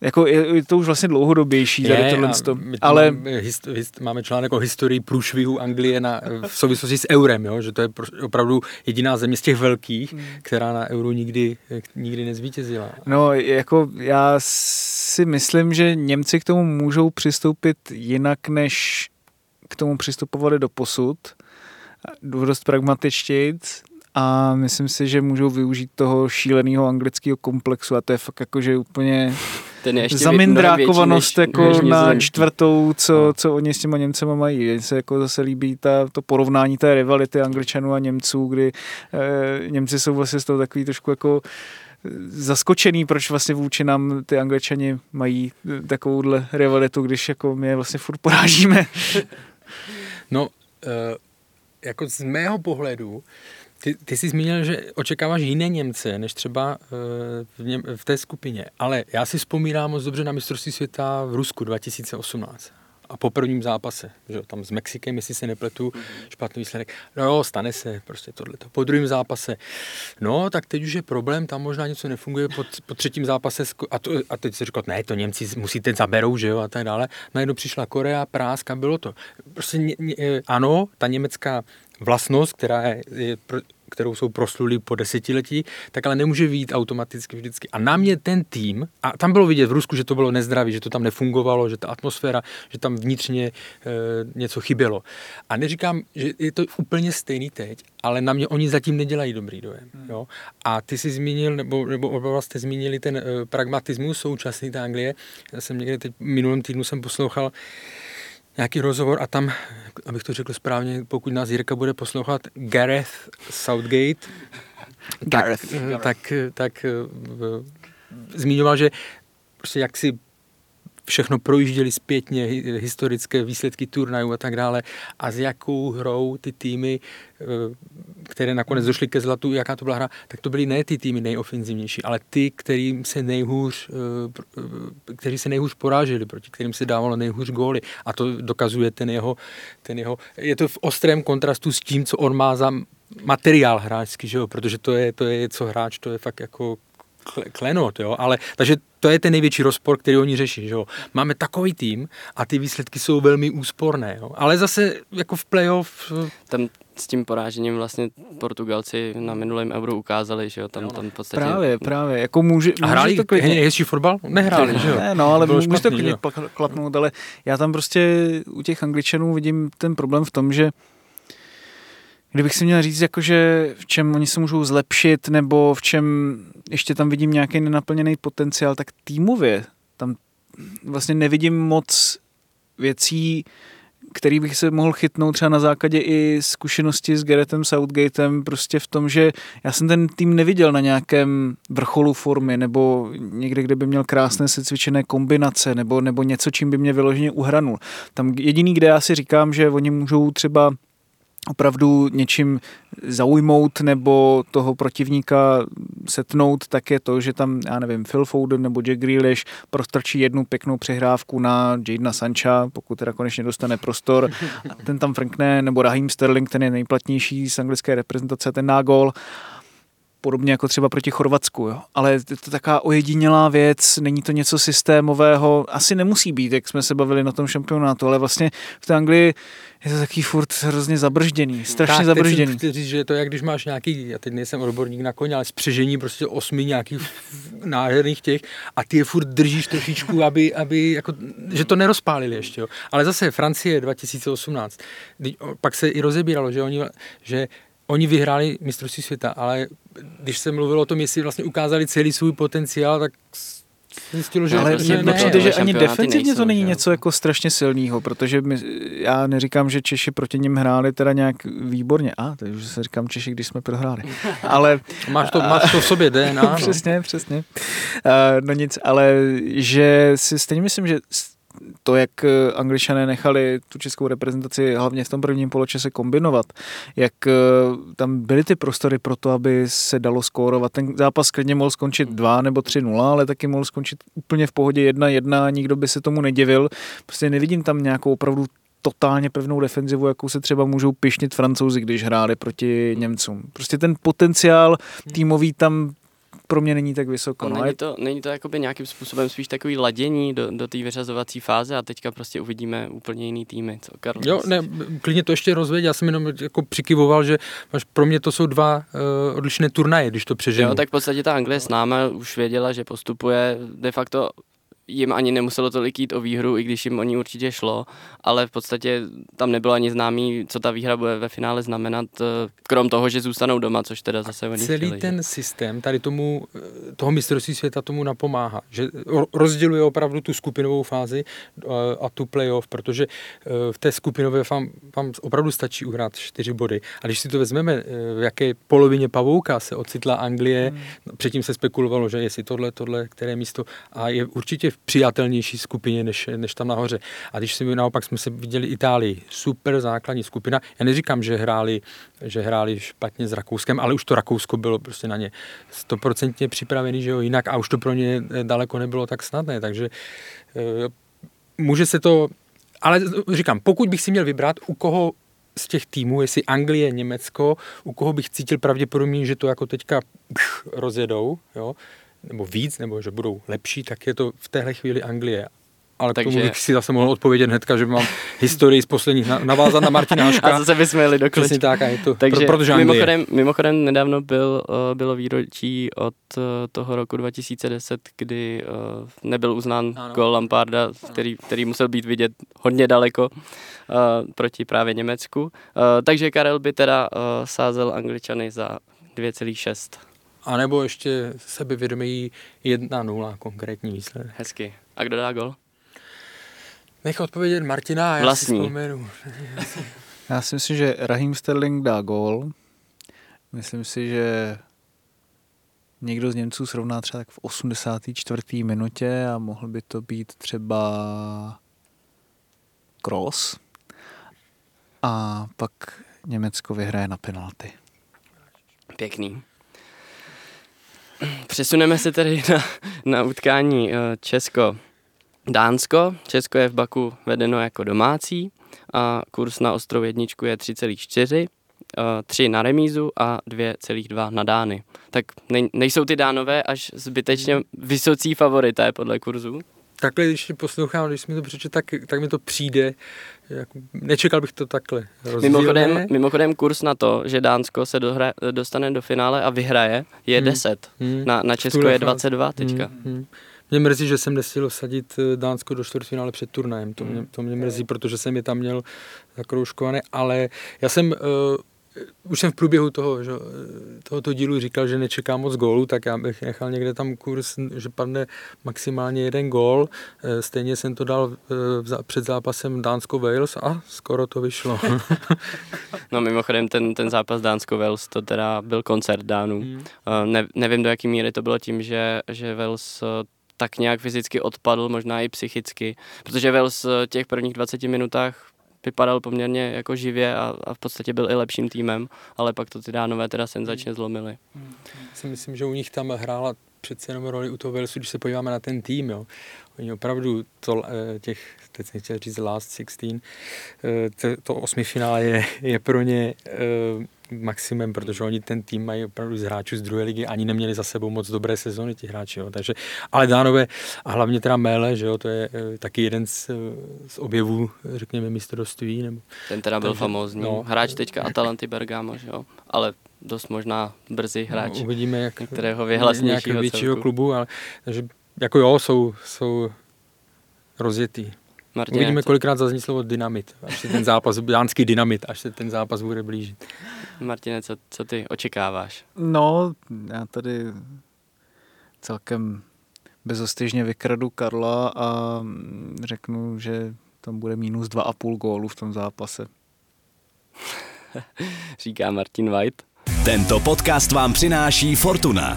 jako je, je to už vlastně dlouhodobější je, tady tohle. Ale máme, hist, hist, máme článek o historii průšvihu Anglie na, v souvislosti s eurem, jo? že to je opravdu jediná země z těch velkých, hmm. která na euro nikdy, nikdy nezvítězila. No, jako já si myslím, že Němci k tomu můžou přistoupit jinak, než k tomu přistupovali do posud. Dost pragmatičtějc a myslím si, že můžou využít toho šíleného anglického komplexu a to je fakt jako, že úplně Ten je ještě zamindrákovanost větší jako než na nizozemský. čtvrtou, co, co oni s těma Němcema mají. Mně se jako zase líbí ta, to porovnání té rivality Angličanů a Němců, kdy e, Němci jsou vlastně z toho takový trošku jako eh, zaskočený, proč vlastně vůči nám ty Angličani mají eh, takovouhle rivalitu, když jako my je vlastně furt porážíme. [laughs] No, eh, jako z mého pohledu, ty, ty jsi zmínil, že očekáváš jiné Němce, než třeba eh, v, něm, v té skupině. Ale já si vzpomínám moc dobře na mistrovství světa v Rusku 2018. A po prvním zápase, že tam s Mexikem, jestli se nepletu, špatný výsledek. No jo, stane se prostě tohleto. Po druhém zápase, no tak teď už je problém, tam možná něco nefunguje po, po třetím zápase. A, to, a teď se říkal, ne, to Němci musí teď zaberou, že jo, a tak dále. Najednou přišla Korea, Práska, bylo to. Prostě ně, ně, eh, ano, ta německá vlastnost, která je, je pro, kterou jsou prosluli po desetiletí, tak ale nemůže výjít automaticky vždycky. A na mě ten tým, a tam bylo vidět v Rusku, že to bylo nezdravý, že to tam nefungovalo, že ta atmosféra, že tam vnitřně e, něco chybělo. A neříkám, že je to úplně stejný teď, ale na mě oni zatím nedělají dobrý dojem. Jo? A ty jsi zmínil, nebo, nebo oba jste zmínili ten e, pragmatismus současný té Anglie. Já jsem někde teď minulém týdnu jsem poslouchal nějaký rozhovor a tam, abych to řekl správně, pokud nás Jirka bude poslouchat, Gareth Southgate, Gareth. tak, tak, tak eh, zmiňoval, že prostě jak si všechno projížděli zpětně, hi- historické výsledky turnajů a tak dále a s jakou hrou ty týmy, eh, které nakonec došly ke zlatu, jaká to byla hra, tak to byly ne ty týmy nejofenzivnější, ale ty, kterým se nejhůř, eh, eh, kteří se nejhůř poráželi, proti kterým se dávalo nejhůř góly a to dokazuje ten jeho, ten jeho, je to v ostrém kontrastu s tím, co on má za materiál hráčský, že jo? protože to je, to je, co hráč, to je fakt jako klenot, jo, ale takže to je ten největší rozpor, který oni řeší, že jo. Máme takový tým a ty výsledky jsou velmi úsporné, jo. ale zase jako v playoff, Tam s tím porážením vlastně Portugalci na minulém euro ukázali, že jo, tam, tam v podstatě... Právě, právě. Jako může, a může hráli to klidně, hezčí fotbal? Nehráli, že jo. Ne, no, ale Bylo může to špatný, že klidně klapnout, ale já tam prostě u těch Angličanů vidím ten problém v tom, že kdybych si měl říct, jakože v čem oni se můžou zlepšit, nebo v čem ještě tam vidím nějaký nenaplněný potenciál, tak týmově tam vlastně nevidím moc věcí, který bych se mohl chytnout třeba na základě i zkušenosti s Garethem Southgatem, prostě v tom, že já jsem ten tým neviděl na nějakém vrcholu formy, nebo někde, kde by měl krásné secvičené kombinace, nebo, nebo něco, čím by mě vyloženě uhranul. Tam jediný, kde já si říkám, že oni můžou třeba opravdu něčím zaujmout nebo toho protivníka setnout, tak je to, že tam, já nevím, Phil Foden nebo Jack Grealish prostrčí jednu pěknou přehrávku na Jadena Sancha, pokud teda konečně dostane prostor, a ten tam frkne, nebo Raheem Sterling, ten je nejplatnější z anglické reprezentace, ten na gol podobně jako třeba proti Chorvatsku, jo. ale je to taková ojedinělá věc, není to něco systémového, asi nemusí být, jak jsme se bavili na tom šampionátu, ale vlastně v té Anglii je to takový furt hrozně zabržděný, strašně tak, zabržděný. Teď říct, že to je, jak když máš nějaký, já teď nejsem odborník na koně, ale spřežení prostě osmi nějakých nádherných těch a ty je furt držíš trošičku, [laughs] aby, aby jako, že to nerozpálili ještě. Jo. Ale zase Francie 2018, kdy- pak se i rozebíralo, že oni, že oni vyhráli mistrovství světa, ale když se mluvilo o tom, jestli vlastně ukázali celý svůj potenciál, tak zjistilo, že ale prostě mně ne, přijde, že ani šampionáty defenzivně to nejsou, není že jo. něco jako strašně silného, protože my, já neříkám, že Češi proti nim hráli teda nějak výborně. A, to už se říkám Češi, když jsme prohráli. [laughs] Ale Máš to, máš to v sobě DNA. [laughs] No. přesně, přesně. Uh, no nic, ale že si stejně myslím, že to, jak eh, angličané nechali tu českou reprezentaci hlavně v tom prvním poločase kombinovat, jak eh, tam byly ty prostory pro to, aby se dalo skórovat. Ten zápas klidně mohl skončit 2 nebo 3-0, ale taky mohl skončit úplně v pohodě 1-1, nikdo by se tomu nedivil. Prostě nevidím tam nějakou opravdu totálně pevnou defenzivu, jakou se třeba můžou pišnit francouzi, když hráli proti Němcům. Prostě ten potenciál týmový tam pro mě není tak vysoko. No, No, není, to, není to jakoby nějakým způsobem spíš takový ladění do, do té vyřazovací fáze a teďka prostě uvidíme úplně jiný týmy, co Karol? Jo, ne, klidně to ještě rozvěď, já jsem jenom jako přikyvoval, že máš, pro mě to jsou dva uh, odlišné turnaje, když to přeženu. Jo, tak v podstatě ta Anglie s náma už věděla, že postupuje de facto jim ani nemuselo tolik jít o výhru, i když jim o ní určitě šlo, ale v podstatě tam nebylo ani známý, co ta výhra bude ve finále znamenat, eh, krom toho, že zůstanou doma, což teda zase oni Celý chtěli, ten že? systém tady tomu, eh, toho mistrovství světa tomu napomáhá, že rozděluje opravdu tu skupinovou fázi eh, a tu playoff, protože v té skupinové vám, vám opravdu stačí uhrát čtyři body. A když si to vezmeme, v jaké polovině pavouka se ocitla Anglie, hmm. předtím se spekulovalo, že jestli tohle, tohle, které místo a je určitě v přijatelnější skupině než, než tam nahoře. A když si naopak jsme se viděli Itálii, super základní skupina. Já neříkám, že hráli, že hráli špatně s Rakouskem, ale už to Rakousko bylo prostě na ně stoprocentně připravený, že jo, jinak a už to pro ně daleko nebylo tak snadné, takže e, může se to, ale říkám, pokud bych si měl vybrat, u koho z těch týmů, jestli Anglie, Německo, u koho bych cítil pravděpodobně, že to jako teďka pch, rozjedou, jo, nebo víc, nebo že budou lepší, tak je to v téhle chvíli Anglie. Ale Takže... k tomu bych si zase mohl odpovědět hnedka, že mám historii z posledních navázat na Martina [laughs] Haška. A zase bychom jeli do Přesně tak, a je to, Takže pro, protože mimochodem, mimochodem nedávno byl, uh, bylo výročí od uh, toho roku 2010, kdy uh, nebyl uznán ano. gol Lamparda, který, který musel být vidět hodně daleko proti právě Německu. Takže Karel by teda sázel Angličany za 2,6. A nebo ještě sebevědomí 1-0 konkrétní výsledek. Hezky. A kdo dá gol? Nech odpovědět Martina a já Vlastní. si vzpomenu. [laughs] Já si myslím, že Raheem Sterling dá gól. Myslím si, že někdo z Němců srovná třeba tak v 84. minutě a mohl by to být třeba Kroos. A pak Německo vyhraje na penalty. Pěkný. Přesuneme se tedy na, na utkání eh, Česko-Dánsko. Česko je v Baku vedeno jako domácí a kurz na ostrov jedničku je 3,4, 3 eh, na remízu a 2,2 na Dány. Tak nejsou ty Dánové až zbytečně vysocí favorité podle kurzu? Takhle, když poslouchám, když mi to přečet, tak, tak mi to přijde. Jako, nečekal bych to takhle. Mimochodem, mimochodem kurz na to, že Dánsko se dohra, dostane do finále a vyhraje, je hmm. 10. Hmm. Na, na Česko je 22 teďka. Hmm. Hmm. Mě mrzí, že jsem nestihl sadit eh, Dánsko do čtvrtfinále před turnajem. To mě, to mě mrzí, protože jsem je tam měl zakroužkované, ale já jsem uh, už jsem v průběhu toho, že, tohoto dílu říkal, že nečeká moc gólů, tak já bych nechal někde tam kurz, že padne maximálně jeden gól. Eh, stejně jsem to dal eh, před zápasem Dánsko-Wales a skoro to vyšlo. [laughs] no mimochodem ten, ten zápas Dánsko-Wales to teda byl koncert Dánů. Hmm. Eh, ne, nevím do jaký míry to bylo tím, že, že Wales tak nějak fyzicky odpadl, možná i psychicky, protože Wales v těch prvních 20 minutách vypadal poměrně jako živě a, a v podstatě byl i lepším týmem, ale pak to ty dánové teda senzačně zlomili. Hmm. Si myslím, že u nich tam hrála přece jenom roli u toho Walesu, když se podíváme na ten tým, jo. Oni opravdu to, eh, těch, teď jsem chtěl říct last 16, eh, to, to osmi finále je, je pro ně eh, maximum, protože oni ten tým mají opravdu z hráčů z druhé ligy, ani neměli za sebou moc dobré sezóny ti hráči, jo. takže, ale Dánové a hlavně teda Mele, že jo, to je e, taky jeden z, z objevů, řekněme, mistrovství. Nebo, ten teda byl takže, famózní, no, hráč teďka Atalanty Bergamo, že jo, ale dost možná brzy no, hráč no, uvidíme, jak, některého vyhlasnějšího většího klubu, ale takže jako jo, jsou, jsou rozjetý. Martine, Uvidíme, to... kolikrát zazní slovo dynamit, až se ten zápas, dánský dynamit, až se ten zápas bude blížit. Martine, co, co ty očekáváš? No, já tady celkem bezostyžně vykradu Karla a řeknu, že tam bude minus 2,5 gólu v tom zápase. [laughs] Říká Martin White. Tento podcast vám přináší Fortuna.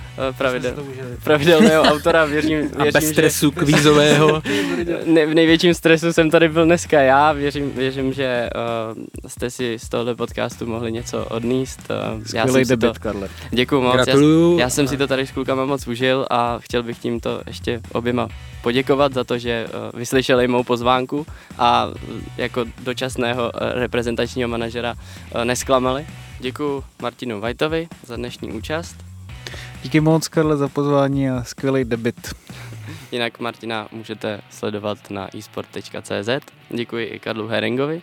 Eh, pravidel, pravidelného autora. Věřím, věřím, A bez stresu že, kvízového. [laughs] Ne, v největším stresu jsem tady byl dneska já. Věřím, věřím že uh, jste si z tohohle podcastu mohli něco odníst. Uh, já jsem debit, to, Karle. Děkuju moc. Gratuluju. Já, já jsem si to tady s klukama moc užil a chtěl bych tímto ještě oběma poděkovat za to, že uh, vyslyšeli mou pozvánku a uh, jako dočasného uh, reprezentačního manažera uh, nesklamali. Děkuji Martinu Vajtovi za dnešní účast. Díky moc, Karle, za pozvání a skvělý debit. Jinak Martina můžete sledovat na esport.cz. Děkuji i Karlu Heringovi.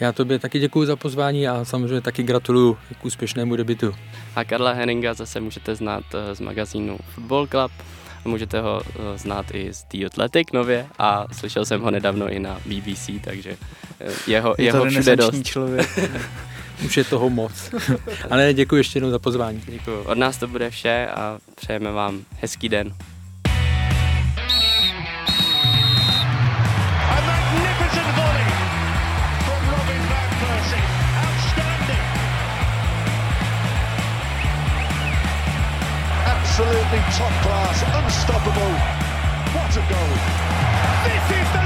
Já tobě taky děkuji za pozvání a samozřejmě taky gratuluju k úspěšnému debitu. A Karla Heringa zase můžete znát eh, z magazínu Football Club. Můžete ho eh, znát i z The Athletic nově a slyšel jsem ho nedávno i na BBC, takže eh, jeho, je jeho všude dost. člověk. [laughs] Už je toho moc. Ale děkuji ještě jednou za pozvání. Děkuji. Od nás to bude vše a přejeme vám hezký den. absolutely top class, unstoppable. What a goal! This is the